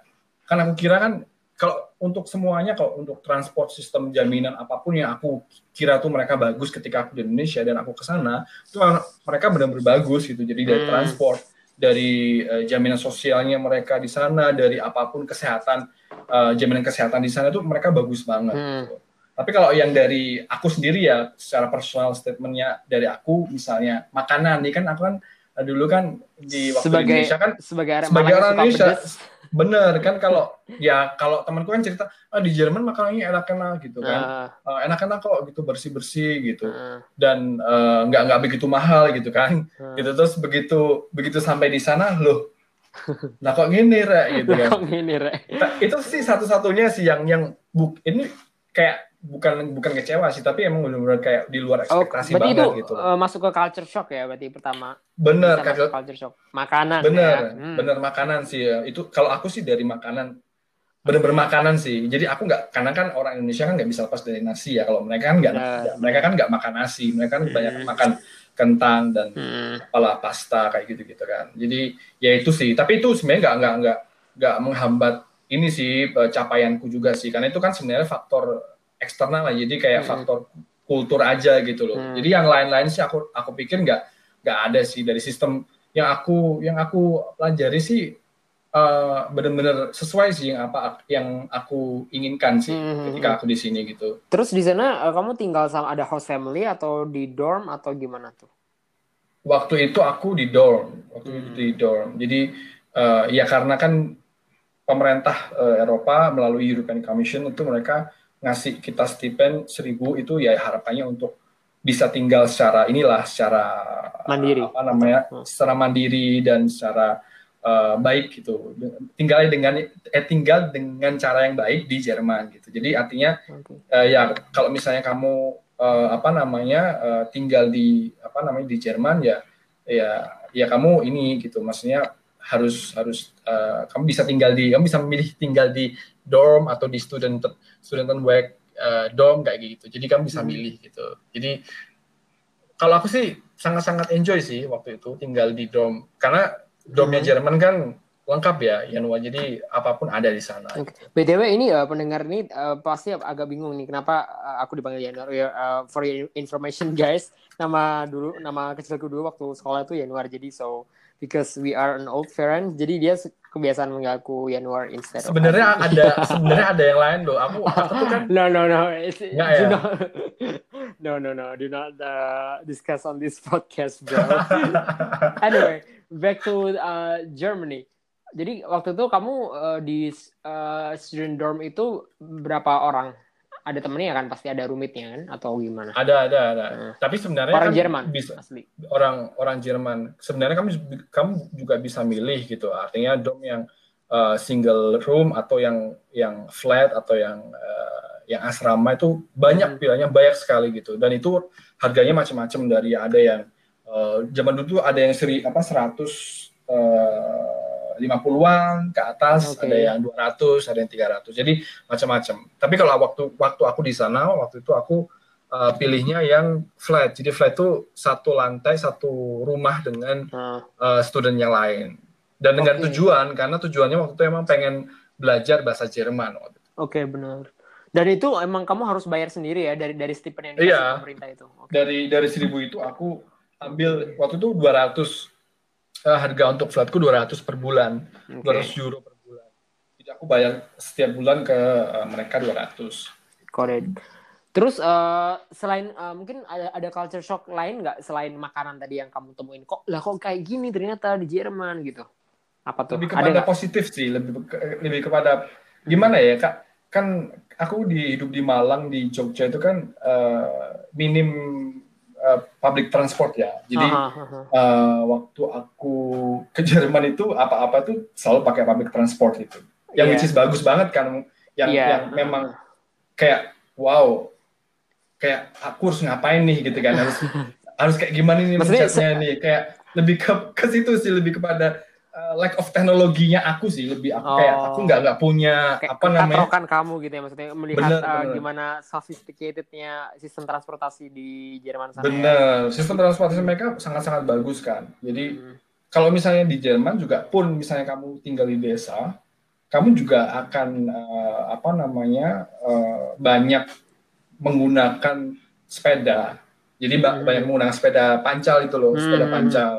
Speaker 2: kan aku kira kan kalau untuk semuanya kalau untuk transport sistem jaminan apa pun yang aku kira tuh mereka bagus ketika aku di Indonesia dan aku ke sana itu mereka benar-benar bagus gitu jadi dari
Speaker 1: Hmm.
Speaker 2: transport dari uh, jaminan sosialnya mereka di sana dari apa pun kesehatan uh, jaminan kesehatan di sana tuh mereka bagus banget
Speaker 1: Hmm.
Speaker 2: gitu. tapi kalau yang dari aku sendiri ya secara personal statementnya dari aku misalnya makanan nih kan aku kan uh, dulu kan di waktu di
Speaker 1: sebagai
Speaker 2: Indonesia kan
Speaker 1: sebagai orang
Speaker 2: sebagai orang Indonesia,
Speaker 1: pedas.
Speaker 2: Bener kan kalau ya kalau temanku kan cerita ah di Jerman makanannya enak-enak gitu kan.
Speaker 1: Nah,
Speaker 2: Eh, enak-enak kok gitu bersih-bersih gitu.
Speaker 1: Nah,
Speaker 2: dan eh, nggak nggak begitu mahal gitu kan.
Speaker 1: Nah.
Speaker 2: gitu terus begitu begitu sampai di sana loh nah kok gini re gitu kan.
Speaker 1: Kok gini?
Speaker 2: Nah, itu sih satu-satunya sih yang yang buk ini kayak bukan bukan kecewa sih tapi emang benar-benar kayak di luar
Speaker 1: Oh,
Speaker 2: ekspektasi
Speaker 1: berarti
Speaker 2: banget
Speaker 1: itu
Speaker 2: gitu
Speaker 1: eh, masuk ke culture shock ya berarti pertama.
Speaker 2: bener kagak
Speaker 1: culture shock. Makanan
Speaker 2: bener
Speaker 1: ya. Hmm.
Speaker 2: bener makanan sih ya itu kalau aku sih dari makanan bener-bener makanan sih. Jadi aku nggak karena kan orang Indonesia kan nggak bisa lepas dari nasi ya. Kalau mereka kan nggak,
Speaker 1: Nah.
Speaker 2: mereka kan nggak makan nasi. Mereka kan
Speaker 1: Hmm.
Speaker 2: banyak makan kentang dan
Speaker 1: Hmm.
Speaker 2: apalah pasta kayak gitu-gitu kan. Jadi ya itu sih. Tapi itu sebenarnya nggak nggak nggak nggak menghambat ini sih eh, capaianku juga sih. Karena itu kan sebenarnya faktor eksternal lah. Jadi kayak
Speaker 1: Hmm.
Speaker 2: faktor kultur aja gitu loh.
Speaker 1: Hmm.
Speaker 2: Jadi yang lain-lain sih aku aku pikir nggak nggak ada sih dari sistem yang aku yang aku pelajari sih eh, bener-bener sesuai sih yang apa yang aku inginkan sih
Speaker 1: Hmm.
Speaker 2: ketika aku di sini gitu.
Speaker 1: Terus di sana eh, kamu tinggal sama ada host family atau di dorm atau gimana tuh?
Speaker 2: Waktu itu aku di dorm, waktu itu
Speaker 1: Hmm.
Speaker 2: di dorm. Jadi eh, ya karena kan pemerintah eh, Eropa melalui European Commission itu mereka ngasih kita stipend seribu itu ya harapannya untuk bisa tinggal secara inilah secara
Speaker 1: Mandiri.
Speaker 2: apa namanya
Speaker 1: Hmm.
Speaker 2: secara mandiri dan secara eh, baik gitu tinggal dengan eh, tinggal dengan cara yang baik di Jerman gitu jadi artinya
Speaker 1: Oke.
Speaker 2: eh, ya kalau misalnya kamu eh, apa namanya eh, tinggal di apa namanya di Jerman ya ya ya kamu ini gitu maksudnya harus harus eh, kamu bisa tinggal di kamu bisa memilih tinggal di dorm atau di student student work eh, dorm kayak gitu jadi kamu bisa
Speaker 1: Hmm.
Speaker 2: milih gitu jadi kalau aku sih sangat-sangat enjoy sih waktu itu tinggal di dorm karena dormnya
Speaker 1: Hmm.
Speaker 2: Jerman kan lengkap ya Yanua jadi apa pun ada di sana
Speaker 1: Oke. BTW ini eh, pendengar ini eh, pasti agak bingung nih kenapa aku dipanggil Januar. Ya, eh, for your information guys, nama dulu nama kecilku dulu waktu sekolah itu Januar jadi so because we are an old parent jadi dia kebiasaan manggilku Januar instead
Speaker 2: sebenarnya ada sebenarnya ada yang lain loh aku aku tuh kan
Speaker 1: No no no it's,
Speaker 2: Nggak ya?
Speaker 1: not, no no no do not uh, discuss on this podcast bro. anyway back to uh, Germany. Jadi waktu itu kamu uh, di uh, student dorm itu berapa orang? Ada temennya kan pasti ada rumitnya kan atau gimana?
Speaker 2: ada ada ada
Speaker 1: Hmm.
Speaker 2: tapi sebenarnya
Speaker 1: Orang
Speaker 2: kan
Speaker 1: Jerman
Speaker 2: bisa
Speaker 1: asli.
Speaker 2: orang orang Jerman sebenarnya kamu kamu juga bisa milih gitu artinya dom yang uh, single room atau yang yang flat atau yang uh, yang asrama itu banyak
Speaker 1: Hmm.
Speaker 2: pilihannya banyak sekali gitu dan itu harganya macam-macam dari ada yang uh, zaman dulu ada yang seri apa 100 uh, 50-an ke atas,
Speaker 1: Oke.
Speaker 2: ada yang 200, ada yang 300. Jadi macam-macam. Tapi kalau waktu waktu aku di sana, waktu itu aku uh, pilihnya yang flat. Jadi flat itu satu lantai, satu rumah dengan uh, student yang lain. Dan dengan
Speaker 1: Oke.
Speaker 2: tujuan, karena tujuannya waktu itu emang pengen belajar bahasa Jerman. waktu itu.
Speaker 1: Oke benar. Dan itu emang kamu harus bayar sendiri ya dari dari stipend yang dikasih
Speaker 2: Iya.
Speaker 1: pemerintah itu. Oke.
Speaker 2: Dari dari 1000 itu aku ambil waktu itu 200 eh, harga untuk flatku 200 per bulan.
Speaker 1: Oke.
Speaker 2: 200 euro per bulan. Jadi aku bayar setiap bulan ke eh, mereka 200.
Speaker 1: Correct. Terus eh, selain eh, mungkin ada ada culture shock lain nggak selain makanan tadi yang kamu temuin kok lah kok kayak gini ternyata di Jerman gitu. Apa tuh?
Speaker 2: Lebih
Speaker 1: ada
Speaker 2: kepada
Speaker 1: nggak?
Speaker 2: positif sih, lebih lebih kepada gimana ya kak? Kan aku di hidup di Malang di Jogja itu kan eh, minim eh, public transport ya. Jadi
Speaker 1: Aha, aha.
Speaker 2: eh, waktu aku ke Jerman itu apa-apa tuh selalu pakai public transport itu. Yang
Speaker 1: Iya.
Speaker 2: which is bagus banget kan, yang
Speaker 1: Iya.
Speaker 2: yang memang kayak wow, kayak aku harus ngapain nih gitu kan harus harus kayak gimana nih
Speaker 1: Maksudnya
Speaker 2: nih kayak lebih ke ke situ sih lebih kepada uh, lack of teknologinya aku sih lebih aku kayak
Speaker 1: Oh.
Speaker 2: aku nggak nggak punya
Speaker 1: kayak
Speaker 2: apa namanya
Speaker 1: kekatrokan kamu gitu ya maksudnya melihat
Speaker 2: Bener,
Speaker 1: uh,
Speaker 2: bener.
Speaker 1: gimana sophisticatednya sistem transportasi di Jerman sana. ya.
Speaker 2: bener sistem transportasi mereka sangat-sangat bagus kan jadi
Speaker 1: Hmm.
Speaker 2: kalau misalnya di Jerman juga pun misalnya kamu tinggal di desa, kamu juga akan eh, apa namanya eh, banyak menggunakan sepeda. Jadi
Speaker 1: Hmm.
Speaker 2: banyak menggunakan sepeda pancal itu loh, sepeda
Speaker 1: Hmm.
Speaker 2: pancal.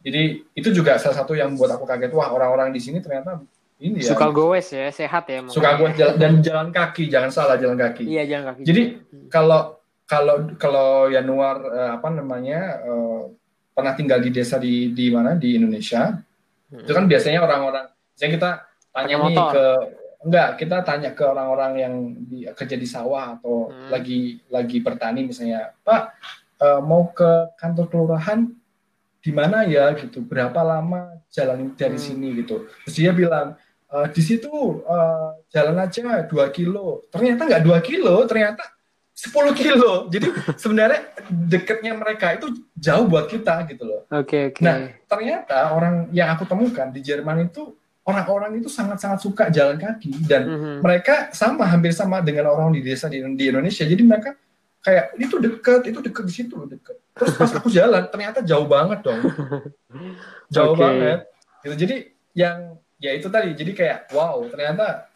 Speaker 2: Jadi itu juga salah satu yang buat aku kaget wah orang-orang di sini ternyata ini ya
Speaker 1: Suka goes ya, sehat ya.
Speaker 2: suka
Speaker 1: makanya.
Speaker 2: gue dan jalan kaki, jangan salah jalan kaki
Speaker 1: Iya jalan kaki.
Speaker 2: Jadi,
Speaker 1: Hmm.
Speaker 2: kalau kalau kalau Januar eh, apa namanya eh, pernah tinggal di desa di di mana di Indonesia
Speaker 1: Hmm.
Speaker 2: itu kan biasanya orang-orang misalnya kita tanya nih ke enggak kita tanya ke orang-orang yang di, kerja di sawah atau
Speaker 1: Hmm.
Speaker 2: lagi lagi bertani misalnya Pak eh, mau ke kantor kelurahan di mana ya gitu berapa lama jalan dari
Speaker 1: Hmm.
Speaker 2: sini gitu terus dia bilang "Eh, di situ eh, jalan aja dua kilo ternyata nggak dua kilo ternyata 10 kilo jadi sebenarnya deketnya mereka itu jauh buat kita gitu loh
Speaker 1: Oke oke.
Speaker 2: Nah, ternyata orang yang aku temukan di Jerman itu orang-orang itu sangat-sangat suka jalan kaki dan
Speaker 1: Mhm.
Speaker 2: mereka sama hampir sama dengan orang di desa di, di Indonesia. Jadi mereka kayak itu deket, itu deket di situ deket. Terus pas aku jalan ternyata jauh banget dong, jauh
Speaker 1: Oke.
Speaker 2: banget. Gitu. Jadi yang ya itu tadi. Jadi kayak wow ternyata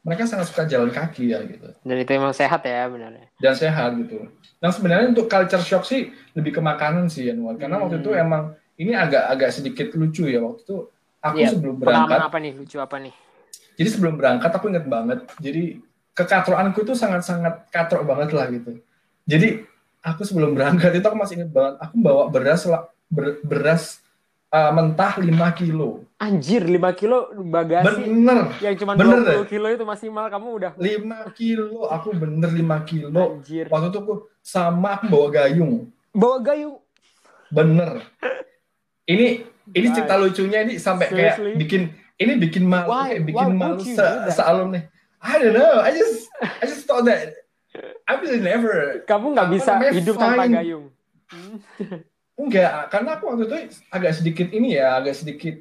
Speaker 2: mereka sangat suka jalan kaki ya gitu
Speaker 1: Dan itu emang sehat ya benar.
Speaker 2: dan sehat gitu. Nah sebenarnya untuk culture shock sih lebih ke makanan sih Yanuar. Karena waktu
Speaker 1: Hmm.
Speaker 2: itu emang ini agak agak sedikit lucu ya waktu itu aku
Speaker 1: Iya,
Speaker 2: sebelum berangkat.
Speaker 1: apa nih? Lucu apa nih?
Speaker 2: Jadi sebelum berangkat aku inget banget. Jadi kekatroanku itu sangat-sangat katrok banget lah gitu. Jadi aku sebelum berangkat itu aku masih inget banget. Aku bawa beras ber- beras uh, mentah 5 kilo.
Speaker 1: Anjir, 5 kilo bagasi
Speaker 2: Bener.
Speaker 1: yang cuma
Speaker 2: bener
Speaker 1: 20 kilo itu maksimal kamu udah
Speaker 2: 5 kilo. Aku bener 5 kilo.
Speaker 1: anjir.
Speaker 2: Waktu itu aku sama aku bawa gayung.
Speaker 1: Bawa gayung.
Speaker 2: Bener. Ini ini
Speaker 1: Guys.
Speaker 2: cerita lucunya ini sampai kayak
Speaker 1: Seriously?
Speaker 2: bikin ini bikin malu
Speaker 1: Why?
Speaker 2: kayak bikin
Speaker 1: Why
Speaker 2: malu se,
Speaker 1: do that?
Speaker 2: sealumni. I don't know. I just I just thought that I will never
Speaker 1: Kamu nggak bisa
Speaker 2: namanya,
Speaker 1: hidup tanpa
Speaker 2: fine.
Speaker 1: gayung.
Speaker 2: Enggak karena aku waktu itu agak sedikit ini ya agak sedikit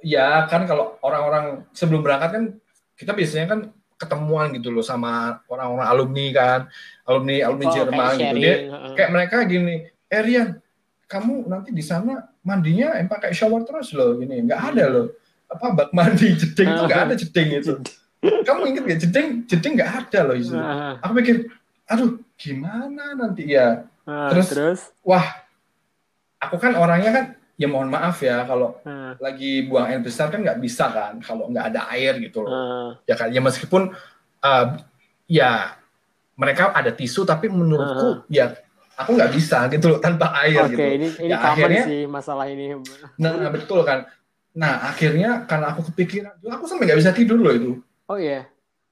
Speaker 2: ya kan kalau orang-orang sebelum berangkat kan kita biasanya kan ketemuan gitu loh sama orang-orang alumni kan alumni alumni
Speaker 1: Oh,
Speaker 2: Jerman
Speaker 1: kayak
Speaker 2: gitu
Speaker 1: sharing,
Speaker 2: dia kayak mereka gini eh Rian kamu nanti di sana mandinya em pakai shower terus loh gini nggak ada loh apa bak mandi jeding itu nggak ada jeding itu kamu inget gak jeding jeding nggak ada loh itu
Speaker 1: Heeh.
Speaker 2: aku pikir aduh gimana nanti ya
Speaker 1: Heeh,
Speaker 2: Terus-
Speaker 1: terus
Speaker 2: wah aku kan orangnya kan ya mohon maaf ya kalau
Speaker 1: Heeh.
Speaker 2: lagi buang air besar kan nggak bisa kan kalau nggak ada air gitu loh
Speaker 1: Heeh.
Speaker 2: ya kan ya meskipun uh, ya mereka ada tisu tapi menurutku ya aku nggak bisa gitu loh tanpa air
Speaker 1: Oke,
Speaker 2: gitu
Speaker 1: ini ini
Speaker 2: Ya, akhirnya-
Speaker 1: sih masalah ini.
Speaker 2: nah betul kan nah akhirnya karena aku kepikiran aku sampai nggak bisa tidur loh itu
Speaker 1: Oh iya.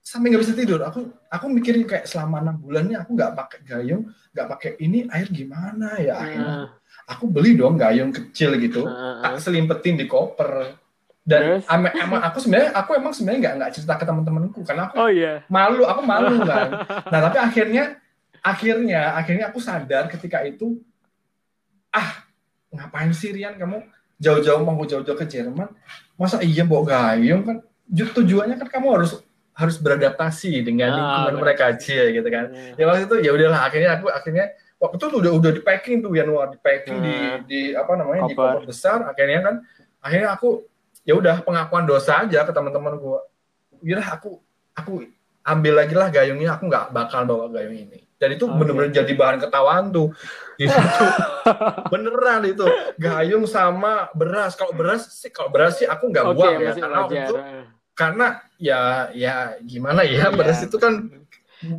Speaker 2: Sampai nggak bisa tidur. Aku aku mikirin kayak selama enam bulannya aku nggak pakai gayung nggak pakai ini air gimana ya? Akhirnya
Speaker 1: Heeh.
Speaker 2: aku beli dong gayung kecil gitu
Speaker 1: Heeh.
Speaker 2: tak selimpetin di koper. Dan emang aku sebenarnya aku emang sebenarnya nggak nggak cerita ke teman-temanku karena aku
Speaker 1: Oh iya.
Speaker 2: malu aku malu kan. Nah tapi akhirnya akhirnya akhirnya aku sadar ketika itu ah ngapain sih Rian? Kamu jauh-jauh mau jauh-jauh ke Jerman? Masa iya bawa gayung kan? Ju- tujuannya kan kamu harus harus beradaptasi dengan
Speaker 1: Ah,
Speaker 2: lingkungan mereka aja gitu kan
Speaker 1: Iya.
Speaker 2: ya waktu itu ya udahlah akhirnya aku akhirnya waktu itu udah udah di packing tuh Januar di packing di
Speaker 1: Hmm.
Speaker 2: di apa namanya di
Speaker 1: Koper.
Speaker 2: besar akhirnya kan akhirnya aku ya udah pengakuan dosa aja ke teman-teman gua ya udah aku aku ambil lagi lah gayungnya aku nggak bakal bawa gayung ini dan itu
Speaker 1: Oke.
Speaker 2: bener-bener jadi bahan ketawaan tuh itu beneran itu gayung sama beras kalau beras sih kalau beras sih aku nggak
Speaker 1: Oke,
Speaker 2: buang ya karena
Speaker 1: wajar.
Speaker 2: itu
Speaker 1: Heeh.
Speaker 2: Karena ya ya gimana ya
Speaker 1: Iya.
Speaker 2: beras itu kan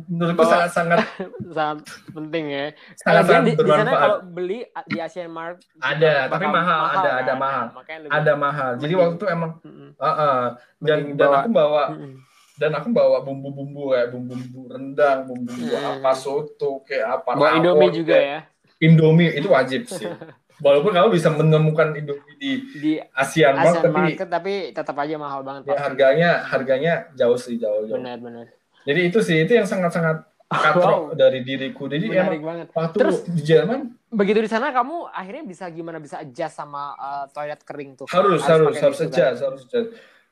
Speaker 2: menurutku
Speaker 1: Bawa-
Speaker 2: sangat-sangat
Speaker 1: sangat penting ya.
Speaker 2: sangat
Speaker 1: Lagian di, di sana
Speaker 2: bermanfaat.
Speaker 1: kalau beli di Asian Mart
Speaker 2: Ada, tapi mahal, ada, ada
Speaker 1: kan?
Speaker 2: mahal.
Speaker 1: Makanya lebih,
Speaker 2: ada mahal. Jadi
Speaker 1: Mending-
Speaker 2: waktu itu emang
Speaker 1: Mm-mm.
Speaker 2: uh, uh, dan
Speaker 1: Mending
Speaker 2: dan
Speaker 1: bawa-
Speaker 2: aku bawa
Speaker 1: Mm-mm.
Speaker 2: dan aku bawa bumbu-bumbu kayak bumbu-bumbu rendang, bumbu-bumbu
Speaker 1: Hmm.
Speaker 2: apa soto kayak apa
Speaker 1: Bawa Indomie juga ya
Speaker 2: Indomie itu wajib sih. Walaupun kamu bisa menemukan Indomie di
Speaker 1: di
Speaker 2: Mart
Speaker 1: Asian
Speaker 2: tapi
Speaker 1: Market tapi tetap aja mahal banget.
Speaker 2: ya harganya harganya jauh sih jauh jauh.
Speaker 1: Benar-benar.
Speaker 2: Jadi itu sih itu yang sangat-sangat katrok
Speaker 1: Wow.
Speaker 2: dari diriku. Jadi
Speaker 1: Menarik
Speaker 2: emang
Speaker 1: banget.
Speaker 2: waktu
Speaker 1: Terus-
Speaker 2: di Jerman
Speaker 1: Begitu di sana kamu akhirnya bisa gimana bisa adjust sama uh, toilet kering tuh?
Speaker 2: harus harus
Speaker 1: pakai
Speaker 2: harus
Speaker 1: tisu,
Speaker 2: aja
Speaker 1: kan?
Speaker 2: harus aja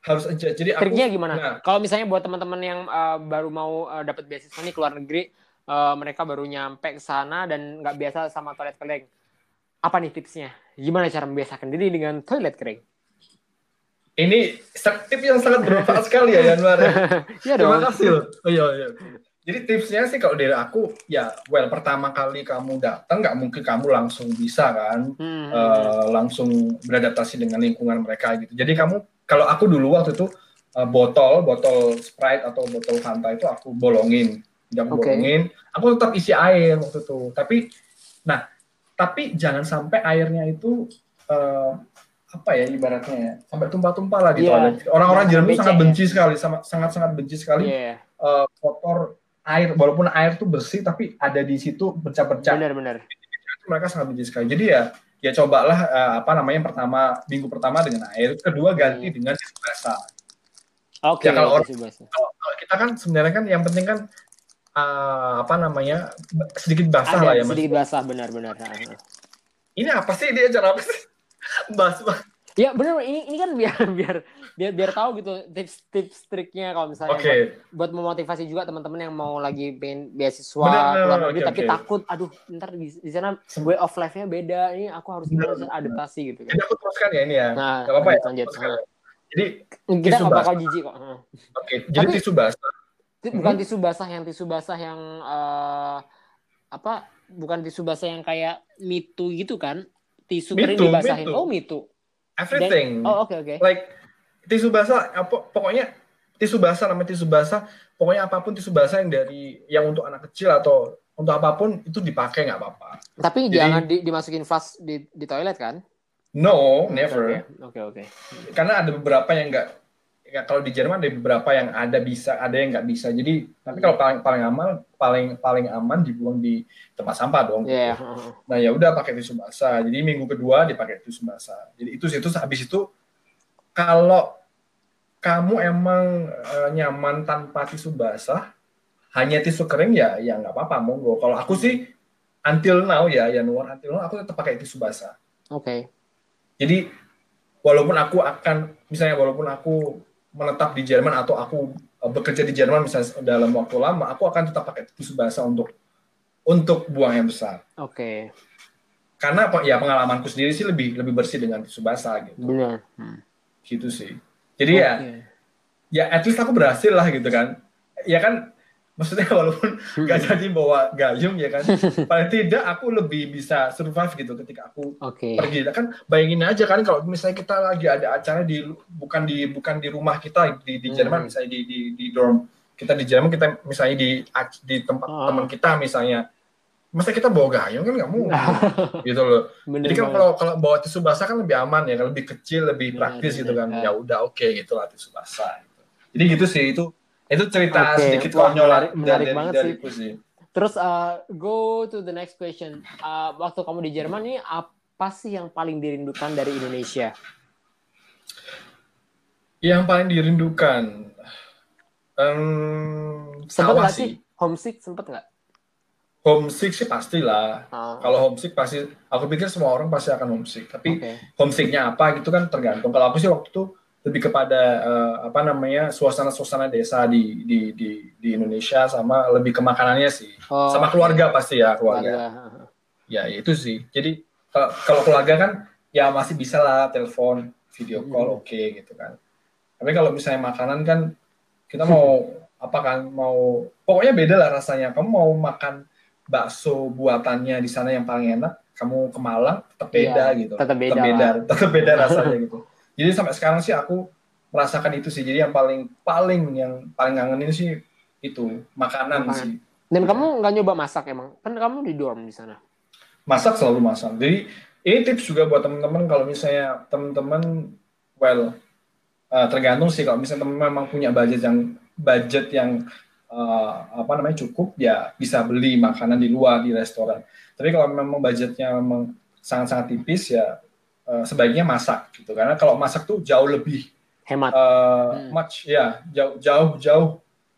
Speaker 2: harus aja. Jadi aku
Speaker 1: Triknya gimana?
Speaker 2: Nah,
Speaker 1: Kalau misalnya buat teman-teman yang uh, baru mau uh, dapat beasiswa nih keluar negeri, uh, mereka baru nyampe ke sana dan nggak biasa sama toilet kering. Apa nih tipsnya? Gimana cara membiasakan diri dengan toilet kering?
Speaker 2: ini tip yang sangat bermanfaat sekali ya Yanwar. ya.
Speaker 1: Iya
Speaker 2: Terima
Speaker 1: dong.
Speaker 2: kasih loh. Oh, iya, iya. Jadi tipsnya sih kalau dari aku ya well pertama kali kamu datang nggak mungkin kamu langsung bisa kan
Speaker 1: Hmm.
Speaker 2: eh, langsung beradaptasi dengan lingkungan mereka gitu. Jadi kamu kalau aku dulu waktu itu eh, botol botol Sprite atau botol Fanta itu aku bolongin, Jadi aku
Speaker 1: Oke.
Speaker 2: bolongin. Aku tetap isi air waktu itu. Tapi nah tapi jangan sampai airnya itu eh, apa ya ibaratnya ya sampai tumpah-tumpah lah
Speaker 1: Iya.
Speaker 2: toilet. Orang-orang
Speaker 1: Jangan
Speaker 2: Jerman
Speaker 1: becek
Speaker 2: sangat
Speaker 1: ya.
Speaker 2: benci sekali, sama sangat-sangat benci sekali
Speaker 1: Iya,
Speaker 2: eh, kotor air walaupun air tuh bersih tapi ada di situ bercak-bercak
Speaker 1: benar-benar.
Speaker 2: mereka sangat benci sekali jadi ya ya cobalah eh, apa namanya yang pertama minggu pertama dengan air kedua ganti
Speaker 1: Hmm.
Speaker 2: dengan basah
Speaker 1: Oke,
Speaker 2: Ya, kalau
Speaker 1: tisu basah.
Speaker 2: kalau, kalau kita kan sebenarnya kan yang penting kan eh, apa namanya sedikit basah lah ya
Speaker 1: Ada
Speaker 2: mas
Speaker 1: sedikit basah benar-benar. Ah, ah.
Speaker 2: ini apa sih dia cara apa sih bas bas
Speaker 1: Ya bener ini ini kan biar biar biar biar tahu gitu tips-tips triknya kalau misalnya
Speaker 2: Oke.
Speaker 1: buat, buat memotivasi juga teman-teman yang mau lagi pengen beasiswa keluar negeri
Speaker 2: oke,
Speaker 1: tapi
Speaker 2: oke.
Speaker 1: takut aduh ntar di, di sana way of life-nya beda ini aku harus gimana adaptasi gitu kan.
Speaker 2: Jadi aku teruskan ya ini ya.
Speaker 1: Nah,
Speaker 2: Gak apa-apa ya.
Speaker 1: lanjut, lanjut.
Speaker 2: ya. Jadi
Speaker 1: Kita nggak bakal
Speaker 2: basah.
Speaker 1: jijik kok.
Speaker 2: Oke, jadi
Speaker 1: Tapi-
Speaker 2: tisu basah.
Speaker 1: Bukan tisu basah yang tisu basah yang eh, apa bukan tisu basah yang kayak mitu gitu kan tisu kering dibasahin
Speaker 2: mitu.
Speaker 1: oh mitu
Speaker 2: Everything.
Speaker 1: Dan- oh oke oke
Speaker 2: Like tisu basah apa pokoknya tisu basah namanya tisu basah pokoknya apa pun tisu basah yang dari yang untuk anak kecil atau untuk apa pun itu dipakai nggak apa-apa.
Speaker 1: tapi
Speaker 2: Jadi-
Speaker 1: jangan di- dimasukin flash di, di toilet kan
Speaker 2: No, never.
Speaker 1: oke oke
Speaker 2: Karena ada beberapa yang nggak ya kalau di Jerman ada beberapa yang ada bisa, ada yang nggak bisa. Jadi tapi kalau paling paling aman paling paling aman dibuang di tempat sampah dong.
Speaker 1: Iya, heeh.
Speaker 2: Nah ya udah pakai tisu basah. Jadi minggu kedua dipakai tisu basah. Jadi itu itu habis itu kalau kamu emang eh, nyaman tanpa tisu basah, hanya tisu kering ya ya nggak apa-apa monggo. Kalau aku sih until now ya Januar until now aku tetap pakai tisu basah.
Speaker 1: oke
Speaker 2: Jadi walaupun aku akan misalnya walaupun aku menetap di Jerman atau aku eh, bekerja di Jerman misalnya dalam waktu lama, aku akan tetap pakai tisu basah untuk untuk buang yang besar.
Speaker 1: Oke.
Speaker 2: Karena apa? Ya pengalamanku sendiri sih lebih lebih bersih dengan tisu basah gitu.
Speaker 1: Benar. Hmm.
Speaker 2: gitu sih. Jadi ya
Speaker 1: Oke.
Speaker 2: ya at least aku berhasil lah gitu kan. Ya kan maksudnya walaupun gak jadi bawa gayung ya kan paling tidak aku lebih bisa survive gitu ketika aku
Speaker 1: oke
Speaker 2: pergi kan bayangin aja kan kalau misalnya kita lagi ada acara di bukan di bukan di rumah kita di di Jerman
Speaker 1: Hmm.
Speaker 2: misalnya di, di di dorm kita di Jerman kita misalnya di di tempat
Speaker 1: Ah.
Speaker 2: teman kita misalnya masa kita bawa gayung kan nggak mungkin gitu loh
Speaker 1: Bener
Speaker 2: Jadi kan kalau kalau bawa tisu basah kan lebih aman ya, lebih kecil, lebih
Speaker 1: Benar,
Speaker 2: praktis gitu
Speaker 1: benar.
Speaker 2: kan. Ya udah oke gitu lah tisu basah. Gitu. Jadi gitu sih itu itu cerita
Speaker 1: Oke,
Speaker 2: sedikit
Speaker 1: wah,
Speaker 2: konyol
Speaker 1: menarik- menarik
Speaker 2: dari,
Speaker 1: banget
Speaker 2: dari,
Speaker 1: sih.
Speaker 2: sih.
Speaker 1: terus uh, go to the next question Uh, waktu kamu di Jerman nih apa sih yang paling dirindukan dari Indonesia
Speaker 2: Yang paling dirindukan, em,
Speaker 1: sempet
Speaker 2: sawah
Speaker 1: sih homesick sempet nggak
Speaker 2: Homesick sih pastilah.
Speaker 1: Ah,
Speaker 2: Kalau homesick pasti, aku pikir semua orang pasti akan homesick. Tapi
Speaker 1: oke
Speaker 2: homesicknya apa gitu kan tergantung. Kalau aku sih waktu itu lebih kepada eh, apa namanya suasana-suasana desa di, di di di Indonesia sama lebih ke makanannya sih.
Speaker 1: Oh,
Speaker 2: sama keluarga pasti ya keluarga.
Speaker 1: keluarga.
Speaker 2: Ya itu sih. Jadi kalau kalau keluarga kan ya masih bisa lah telepon, video call
Speaker 1: Hmm.
Speaker 2: oke gitu kan. Tapi kalau misalnya makanan kan kita mau apa kan mau pokoknya beda lah rasanya. Kamu mau makan bakso buatannya di sana yang paling enak, kamu ke Malang tetap beda
Speaker 1: Iya,
Speaker 2: gitu.
Speaker 1: tetap beda
Speaker 2: tetap beda, tetap beda rasanya gitu. Jadi sampai sekarang sih aku merasakan itu sih. Jadi yang paling paling yang paling ngangenin sih itu makanan
Speaker 1: Makanan.
Speaker 2: sih.
Speaker 1: Dan kamu nggak nyoba masak emang? Kan kamu di dorm di sana.
Speaker 2: masak selalu masak. Jadi ini tips juga buat teman-teman kalau misalnya teman-teman well eh, tergantung sih kalau misalnya teman memang punya budget yang budget yang eh, apa namanya cukup ya bisa beli makanan di luar di restoran. Tapi kalau memang budgetnya memang sangat-sangat tipis ya eh, sebaiknya masak gitu karena kalau masak tuh jauh lebih
Speaker 1: Hemat.
Speaker 2: eh,
Speaker 1: Hmm.
Speaker 2: much ya jauh jauh jauh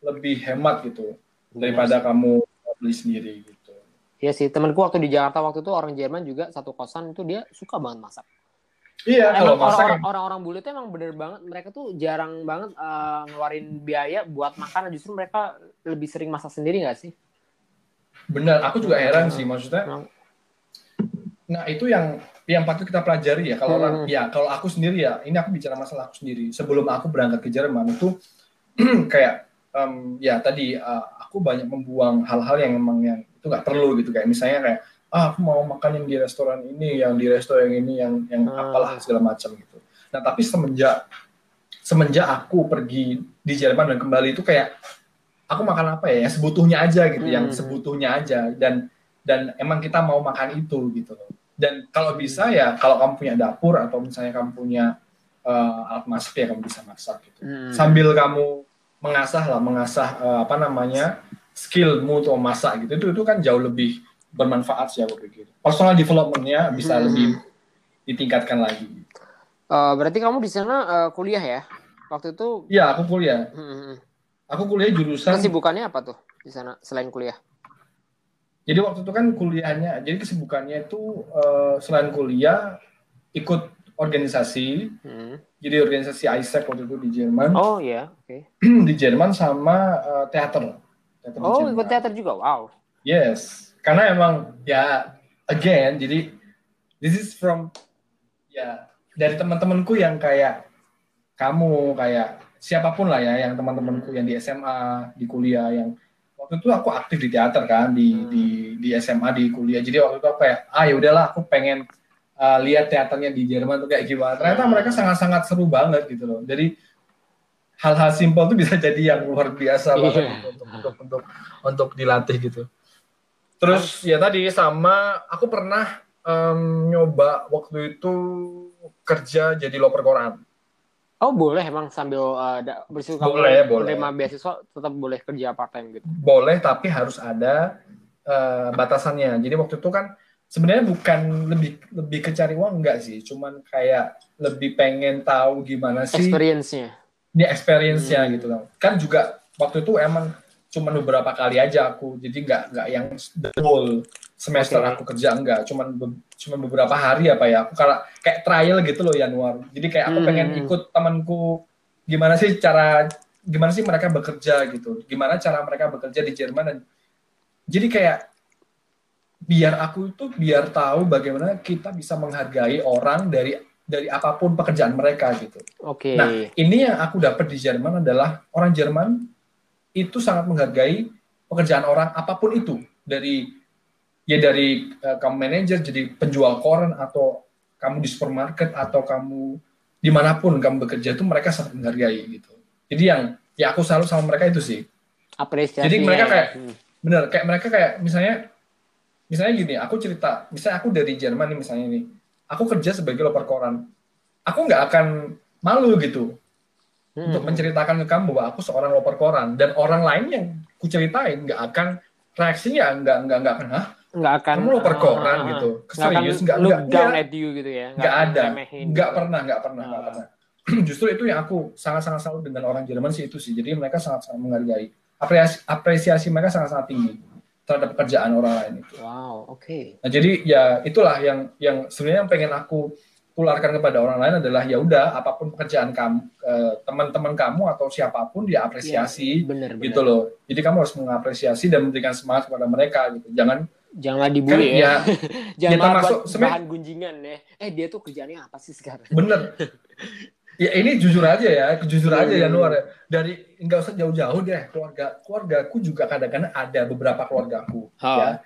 Speaker 2: lebih hemat gitu daripada kamu beli sendiri gitu.
Speaker 1: Iya sih, temanku waktu di Jakarta waktu itu orang Jerman juga satu kosan itu dia suka banget masak.
Speaker 2: Iya kalau
Speaker 1: Emang
Speaker 2: masak
Speaker 1: orang-orang orang-orang bule itu emang bener banget mereka tuh jarang banget eh, ngeluarin biaya buat makan justru mereka lebih sering masak sendiri nggak sih?
Speaker 2: Benar, aku juga heran sih maksudnya.
Speaker 1: Emang-
Speaker 2: Nah itu yang yang patut kita pelajari ya. Kalau
Speaker 1: Hmm.
Speaker 2: ya kalau aku sendiri ya, ini aku bicara masalah aku sendiri. Sebelum aku berangkat ke Jerman itu kayak em, ya tadi uh, aku banyak membuang hal-hal yang memang yang itu nggak perlu gitu kayak misalnya kayak ah aku mau makan yang di restoran ini, yang di restoran ini, yang yang
Speaker 1: Hmm.
Speaker 2: apalah segala macam gitu. Nah tapi semenjak semenjak aku pergi di Jerman dan kembali itu kayak aku makan apa ya yang sebutuhnya aja gitu, yang
Speaker 1: Hmm.
Speaker 2: sebutuhnya aja dan dan emang kita mau makan itu gitu loh. Dan kalau bisa ya kalau kamu punya dapur atau misalnya kamu punya eh, alat masak ya kamu bisa masak gitu.
Speaker 1: Hmm.
Speaker 2: Sambil kamu mengasah lah, mengasah eh, apa namanya skillmu untuk memasak gitu. Itu itu kan jauh lebih bermanfaat sih aku pikir. Personal development-nya bisa
Speaker 1: Hmm.
Speaker 2: lebih ditingkatkan lagi.
Speaker 1: Eh, berarti kamu di sana eh, kuliah ya? Waktu itu
Speaker 2: Iya, aku kuliah.
Speaker 1: hmm, hmm, hmm.
Speaker 2: Aku kuliah jurusan
Speaker 1: kesibukannya apa tuh di sana selain kuliah?
Speaker 2: Jadi waktu itu kan kuliahnya, jadi kesibukannya itu eh, selain kuliah ikut organisasi.
Speaker 1: Hmm.
Speaker 2: Jadi organisasi ISEC waktu itu di Jerman.
Speaker 1: Oh iya, oke.
Speaker 2: di Jerman sama uh, teater. teater
Speaker 1: Oh, ikut teater juga. Wow.
Speaker 2: Yes, karena emang ya again jadi this is from ya dari teman-temanku yang kayak kamu kayak siapa pun lah ya yang teman-temanku yang di SMA di kuliah yang waktu itu aku aktif di teater kan di
Speaker 1: Hmm.
Speaker 2: di di SMA di kuliah jadi waktu itu aku kayak ah ya udahlah aku pengen uh, lihat teaternya di Jerman tuh kayak gimana ternyata
Speaker 1: Hmm.
Speaker 2: mereka sangat-sangat seru banget gitu loh jadi hal-hal simpel tuh bisa jadi yang luar biasa banget
Speaker 1: Iya.
Speaker 2: gitu untuk, untuk untuk untuk dilatih gitu terus ya tadi sama aku pernah em, nyoba waktu itu kerja jadi loper koran
Speaker 1: Oh boleh emang sambil uh, bersyukur kamu
Speaker 2: Boleh, boleh.
Speaker 1: menerima beasiswa tetap boleh kerja part time gitu.
Speaker 2: boleh tapi harus ada eh, batasannya. Jadi waktu itu kan sebenarnya bukan lebih lebih ke cari uang enggak sih, cuman kayak lebih pengen tahu gimana sih
Speaker 1: Experience-nya.
Speaker 2: ini experience-nya
Speaker 1: Hmm.
Speaker 2: gitu kan. Kan juga waktu itu emang cuman beberapa kali aja aku, jadi nggak nggak yang the whole semester
Speaker 1: Oke.
Speaker 2: aku kerja enggak, cuman be- cuman beberapa hari apa ya. Aku kalau kayak trial gitu loh Januar. Jadi kayak aku
Speaker 1: Hmm.
Speaker 2: pengen ikut temanku gimana sih cara gimana sih mereka bekerja gitu. Gimana cara mereka bekerja di Jerman dan jadi kayak biar aku itu biar tahu bagaimana kita bisa menghargai orang dari dari apa pun pekerjaan mereka gitu.
Speaker 1: Oke.
Speaker 2: Nah, ini yang aku dapat di Jerman adalah orang Jerman itu sangat menghargai pekerjaan orang apa pun itu dari ya dari eh, kamu manajer jadi penjual koran atau kamu di supermarket atau kamu di mana pun kamu bekerja itu mereka sangat menghargai gitu. Jadi yang ya aku selalu sama mereka itu sih.
Speaker 1: Apresiasinya.
Speaker 2: Jadi mereka
Speaker 1: ya.
Speaker 2: kayak-
Speaker 1: Hmm.
Speaker 2: Bener, kayak mereka kayak misalnya misalnya gini, aku cerita, misalnya aku dari Jerman nih misalnya nih, aku kerja sebagai loper koran, aku nggak akan malu gitu
Speaker 1: Hmm.
Speaker 2: untuk menceritakan ke kamu bahwa aku seorang loper koran. Dan orang lain yang ku ceritain nggak akan reaksinya nggak nggak nggak akan hah?
Speaker 1: Nggak akan
Speaker 2: kamu loper
Speaker 1: ah,
Speaker 2: koran
Speaker 1: ah.
Speaker 2: gitu. Serius nggak nggak
Speaker 1: down
Speaker 2: nggak
Speaker 1: at you gitu ya.
Speaker 2: nggak ada. nggak
Speaker 1: gitu.
Speaker 2: pernah nggak pernah nggak
Speaker 1: Ah.
Speaker 2: pernah. Justru itu yang aku sangat sangat selalu dengan orang Jerman sih itu sih. Jadi mereka sangat sangat menghargai. Apresiasi apresiasi mereka sangat sangat tinggi terhadap pekerjaan orang lain itu.
Speaker 1: Wow oke.
Speaker 2: Nah, jadi ya itulah yang yang sebenarnya yang pengen aku tularkan kepada orang lain adalah ya udah apa pun pekerjaan kamu eh, teman-teman kamu atau siapa pun dia apresiasi
Speaker 1: bener bener
Speaker 2: gitu loh. Jadi kamu harus mengapresiasi dan memberikan semangat kepada mereka gitu. Jangan
Speaker 1: janganlah
Speaker 2: kan
Speaker 1: dibully ya,
Speaker 2: ya
Speaker 1: jangan
Speaker 2: ya termasuk
Speaker 1: buat
Speaker 2: sebenarnya-
Speaker 1: bahan gunjingan ya eh dia tuh kerjaannya apa sih sekarang
Speaker 2: bener. Ya ini jujur aja ya, jujur aja ya
Speaker 1: Hmm.
Speaker 2: luar ya. Dari nggak usah jauh-jauh deh keluarga keluargaku juga kadang-kadang ada beberapa keluargaku
Speaker 1: Oh.
Speaker 2: ya.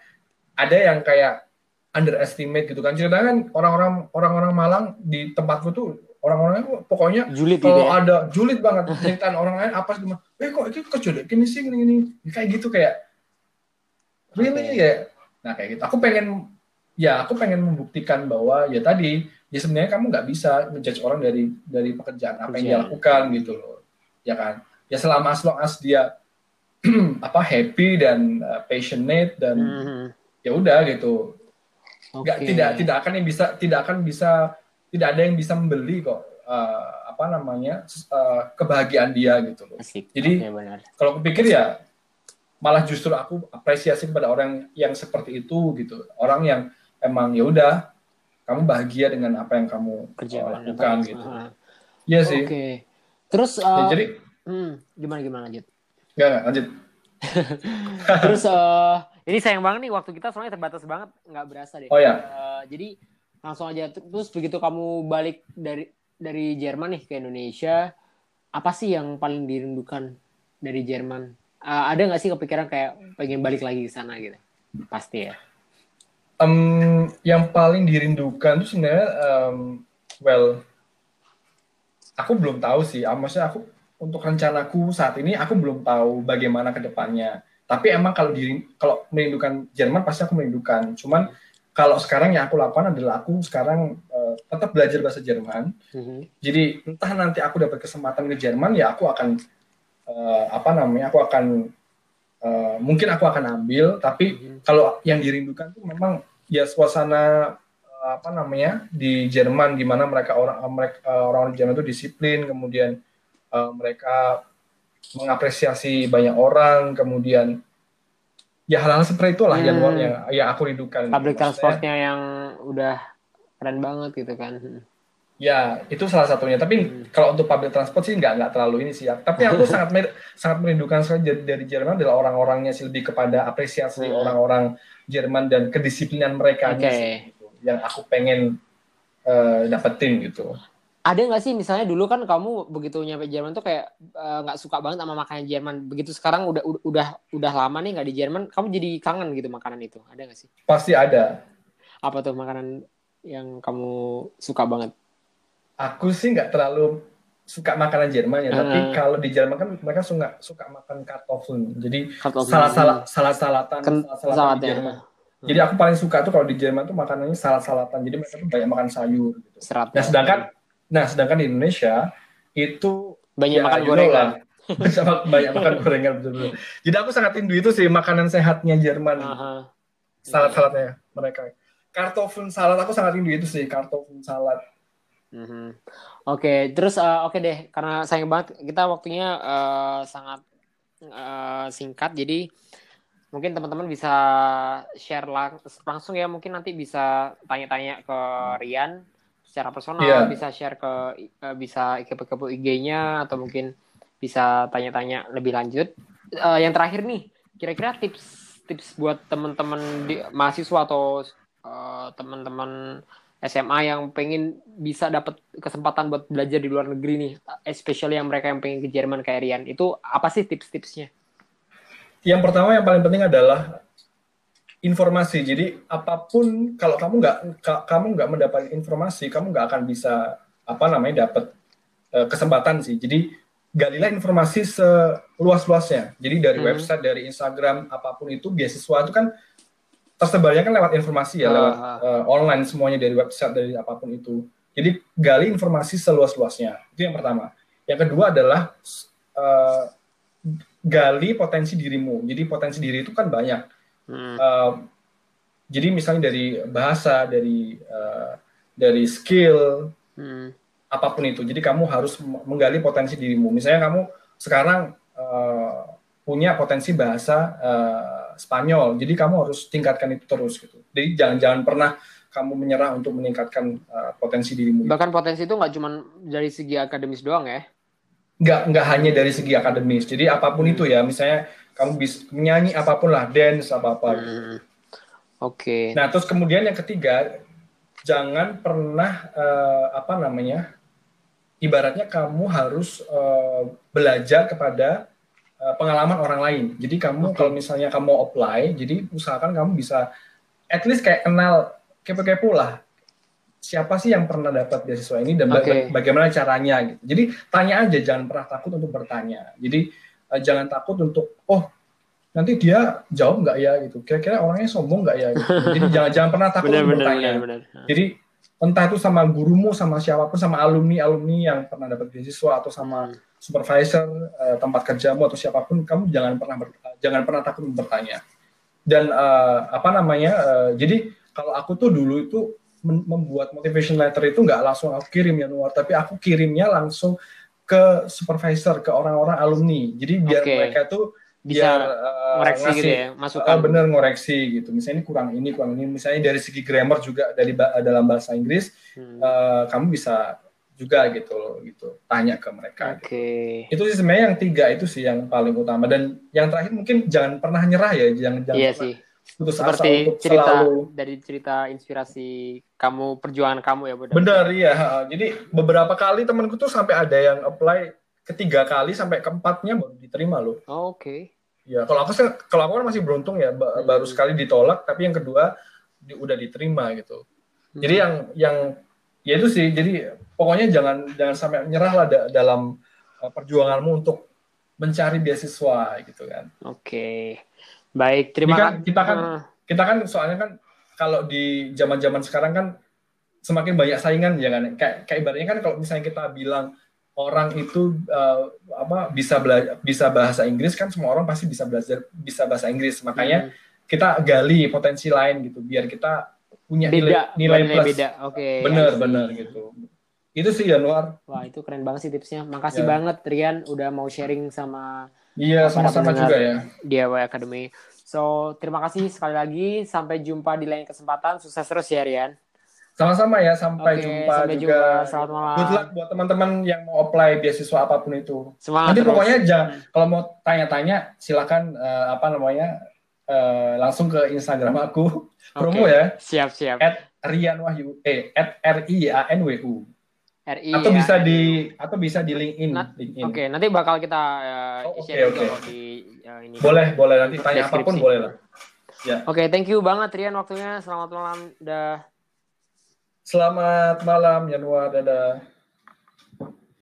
Speaker 2: Ada yang kayak underestimate gitu kan. Ceritanya kan orang-orang orang-orang Malang di tempatku tuh orang-orangnya pokoknya
Speaker 1: julid gitu
Speaker 2: kalau
Speaker 1: ya?
Speaker 2: ada julid banget. Ceritaan orang lain apa sih eh kok itu gini sih gini gini. Kayak gitu kayak really?
Speaker 1: Oke.
Speaker 2: ya. Nah kayak gitu. Aku pengen ya aku pengen membuktikan bahwa ya tadi ya sebenarnya kamu nggak bisa menjudge orang dari dari pekerjaan apa yang dia lakukan gitu loh. Ya kan? Ya selama as long as dia apa happy dan uh, passionate dan
Speaker 1: Mhm.
Speaker 2: ya udah gitu nggak
Speaker 1: Oke.
Speaker 2: tidak tidak akan yang bisa tidak akan bisa tidak ada yang bisa membeli kok uh, apa namanya uh, kebahagiaan dia gitu loh.
Speaker 1: Asik.
Speaker 2: Jadi-
Speaker 1: benar.
Speaker 2: kalau aku pikir ya malah justru aku apresiasi kepada orang yang seperti itu gitu. Orang yang emang ya udah kamu bahagia dengan apa yang kamu
Speaker 1: kerja
Speaker 2: uh, lakukan gitu. Iya sih.
Speaker 1: Oke. Terus
Speaker 2: Ya,
Speaker 1: uh,
Speaker 2: jadi
Speaker 1: hmm, gimana gimana lanjut?
Speaker 2: Nggak nggak lanjut
Speaker 1: Terus eh, ini sayang banget nih waktu kita soalnya terbatas banget nggak berasa deh.
Speaker 2: Oh, ya.
Speaker 1: Eh, jadi langsung aja terus begitu kamu balik dari dari Jerman nih ke Indonesia, apa sih yang paling dirindukan dari Jerman? Eh, ada nggak sih kepikiran kayak pengen balik lagi ke sana gitu? Pasti ya.
Speaker 2: Em, yang paling dirindukan tuh sebenarnya em, well aku belum tahu sih Ah, maksudnya aku untuk rencanaku saat ini aku belum tahu bagaimana ke depannya tapi emang kalau diri kalau merindukan Jerman pasti aku merindukan cuman kalau sekarang yang aku lakukan adalah aku sekarang eh, tetap belajar bahasa Jerman
Speaker 1: Mhm.
Speaker 2: jadi entah nanti aku dapat kesempatan ke Jerman ya aku akan eh, apa namanya aku akan eh, mungkin aku akan ambil tapi
Speaker 1: Mhm.
Speaker 2: kalau yang dirindukan tuh memang ya suasana apa namanya di Jerman gimana mereka orang mereka eh, orang Jerman itu disiplin kemudian eh, mereka mengapresiasi banyak orang kemudian ya hal-hal seperti itulah yang
Speaker 1: Hmm.
Speaker 2: yang yang aku rindukan
Speaker 1: Public transportnya yang udah keren banget gitu kan.
Speaker 2: Ya, itu salah satunya. Tapi hmm. kalau untuk public transport sih nggak nggak terlalu ini sih. Ya. Tapi aku sangat mer sangat merindukan sekali dari, dari Jerman adalah orang-orangnya sih lebih kepada apresiasi hmm. orang-orang Jerman dan kedisiplinan mereka okay. sih, gitu. yang aku pengen uh, dapetin gitu.
Speaker 1: Ada nggak sih misalnya dulu kan kamu begitu nyampe Jerman tuh kayak eh, nggak uh, suka banget sama makanan Jerman. Begitu sekarang udah udah udah lama nih nggak di Jerman, kamu jadi kangen gitu makanan itu. Ada nggak sih?
Speaker 2: Pasti ada.
Speaker 1: Apa tuh makanan yang kamu suka banget?
Speaker 2: aku sih nggak terlalu suka makanan Jerman ya, uh. tapi kalau di Jerman kan mereka suka suka makan kartoffeln. Jadi salah salah salah salatan Ken, salah salatan di Jerman. Hmm. Jadi aku paling suka tuh kalau di Jerman tuh makanannya salah salatan. Jadi mereka tuh banyak makan sayur. Gitu. Serat. Nah sedangkan nah sedangkan di Indonesia itu
Speaker 1: banyak ya, makan gorengan.
Speaker 2: Sama banyak makan gorengan betul-betul. Jadi aku sangat rindu itu sih makanan sehatnya Jerman. Salad-saladnya mereka. Kartoffeln salad aku sangat rindu itu sih kartoffeln salad
Speaker 1: Mm-hmm. Oke, okay, terus uh, oke okay deh, karena sayang banget kita waktunya uh, sangat uh, singkat, jadi mungkin teman-teman bisa share lang- langsung ya, mungkin nanti bisa tanya-tanya ke Rian secara personal, yeah. bisa share ke uh, bisa ke ke IG-nya atau mungkin bisa tanya-tanya lebih lanjut. Uh, yang terakhir nih, kira-kira tips tips buat teman-teman mahasiswa atau uh, teman-teman SMA yang pengen bisa dapat kesempatan buat belajar di luar negeri nih, especially yang mereka yang pengen ke Jerman kayak Rian, itu apa sih tips-tipsnya?
Speaker 2: Yang pertama yang paling penting adalah informasi. Jadi apa pun kalau kamu nggak kamu nggak mendapat informasi, kamu nggak akan bisa apa namanya dapat uh, kesempatan sih. Jadi galilah informasi seluas-luasnya. Jadi dari hmm. website, dari Instagram, apa pun itu beasiswa itu kan tersebarnya kan lewat informasi ya, uh, lewat uh, online semuanya dari website dari apa pun itu. Jadi gali informasi seluas-luasnya. Itu yang pertama. Yang kedua adalah uh, gali potensi dirimu. Jadi potensi diri itu kan banyak. Hmm. Uh, jadi misalnya dari bahasa, dari uh, dari skill, hmm. apa pun itu. Jadi kamu harus menggali potensi dirimu. Misalnya kamu sekarang uh, punya potensi bahasa uh, Spanyol. Jadi kamu harus tingkatkan itu terus gitu. Jadi jangan-jangan pernah kamu menyerah untuk meningkatkan uh, potensi dirimu.
Speaker 1: Bahkan potensi itu nggak cuma dari segi akademis doang ya?
Speaker 2: Nggak nggak hanya dari segi akademis. Jadi apa pun hmm. itu ya, misalnya kamu bisa menyanyi apa pun lah, dance apa apa. Hmm. Oke. Okay. Nah terus kemudian yang ketiga, jangan pernah uh, apa namanya, ibaratnya kamu harus uh, belajar kepada Eh, pengalaman orang lain. Jadi kamu okay. kalau misalnya kamu apply, jadi usahakan kamu bisa at least kayak kenal kepo-kepo lah. Siapa sih yang pernah dapat beasiswa ini dan okay. bagaimana caranya gitu. Jadi tanya aja, jangan pernah takut untuk bertanya. Jadi uh, jangan takut untuk oh nanti dia jawab nggak ya gitu. Kira-kira orangnya sombong nggak ya gitu. Jadi jangan jangan pernah takut bener, bener, bertanya. Bener, bener. Jadi entah itu sama gurumu, sama siapa pun, sama alumni alumni yang pernah dapat beasiswa atau sama hmm supervisor uh, tempat kerjamu atau siapa pun kamu jangan pernah ber, jangan pernah takut bertanya dan uh, apa namanya uh, jadi kalau aku tuh dulu itu membuat motivation letter itu nggak langsung aku kirim ya luar tapi aku kirimnya langsung ke supervisor ke orang-orang alumni jadi biar okay. mereka tuh
Speaker 1: bisa biar, uh, ngoreksi ngasih, gitu ya masukan
Speaker 2: uh, bener ngoreksi gitu misalnya ini kurang ini kurang ini misalnya dari segi grammar juga dari dalam bahasa Inggris hmm. uh, kamu bisa juga gitu loh gitu tanya ke mereka
Speaker 1: gitu. Oke.
Speaker 2: Okay. Itu sih sebenarnya yang tiga itu sih yang paling utama dan yang terakhir mungkin jangan pernah nyerah ya jangan jangan
Speaker 1: iya sih. Putus Seperti asa untuk cerita selalu dari cerita inspirasi kamu perjuangan kamu ya
Speaker 2: benar. Benar iya. Jadi beberapa kali temanku tuh sampai ada yang apply ketiga kali sampai keempatnya baru diterima loh.
Speaker 1: Oh, Oke. Okay.
Speaker 2: Ya kalau aku kalau aku kan masih beruntung ya hmm. baru sekali ditolak tapi yang kedua di, udah diterima gitu. Hmm. Jadi yang yang ya itu sih jadi pokoknya jangan jangan sampai nyerah lah da dalam uh, perjuanganmu untuk mencari beasiswa gitu kan.
Speaker 1: Oke. Baik, terima
Speaker 2: kan, kita kan uh. kita kan soalnya kan kalau di zaman-zaman sekarang kan semakin banyak saingan ya kan. Kayak kayak ibaratnya kan kalau misalnya kita bilang orang itu uh, apa bisa belajar bisa bahasa Inggris kan semua orang pasti bisa belajar bisa bahasa Inggris. Makanya hmm. kita gali potensi lain gitu biar kita punya
Speaker 1: beda, nilai, nilai plus. Beda. Oke. Okay,
Speaker 2: bener bener gitu. Itu sih Januar.
Speaker 1: Wah itu keren banget sih tipsnya. Makasih ya. banget Rian udah mau sharing sama
Speaker 2: Iya sama-sama juga ya.
Speaker 1: Di Away Academy. So terima kasih sekali lagi. Sampai jumpa di lain kesempatan. Sukses terus ya Rian.
Speaker 2: Sama-sama ya, sampai
Speaker 1: Oke,
Speaker 2: jumpa
Speaker 1: sampai
Speaker 2: juga.
Speaker 1: jumpa. Selamat malam.
Speaker 2: Good luck buat teman-teman yang mau apply beasiswa apa pun itu.
Speaker 1: Semangat
Speaker 2: Nanti
Speaker 1: terus.
Speaker 2: pokoknya jangan
Speaker 1: Hmm.
Speaker 2: kalau mau tanya-tanya silakan eh, apa namanya eh, langsung ke Instagram aku promo ya
Speaker 1: Siap, siap.
Speaker 2: at Rian Wahyu eh at R I A N W U
Speaker 1: RI
Speaker 2: atau
Speaker 1: ya.
Speaker 2: bisa di atau bisa di LinkedIn.
Speaker 1: Nah,
Speaker 2: LinkedIn.
Speaker 1: Oke, nanti bakal kita uh,
Speaker 2: Oh, oke,
Speaker 1: share kok di uh, ini.
Speaker 2: Boleh, boleh nanti tanya
Speaker 1: Deskripsi.
Speaker 2: apa pun boleh lah. Ya.
Speaker 1: Oke, thank you banget Rian waktunya. Selamat malam. Dah.
Speaker 2: Selamat malam Yanwa, dadah.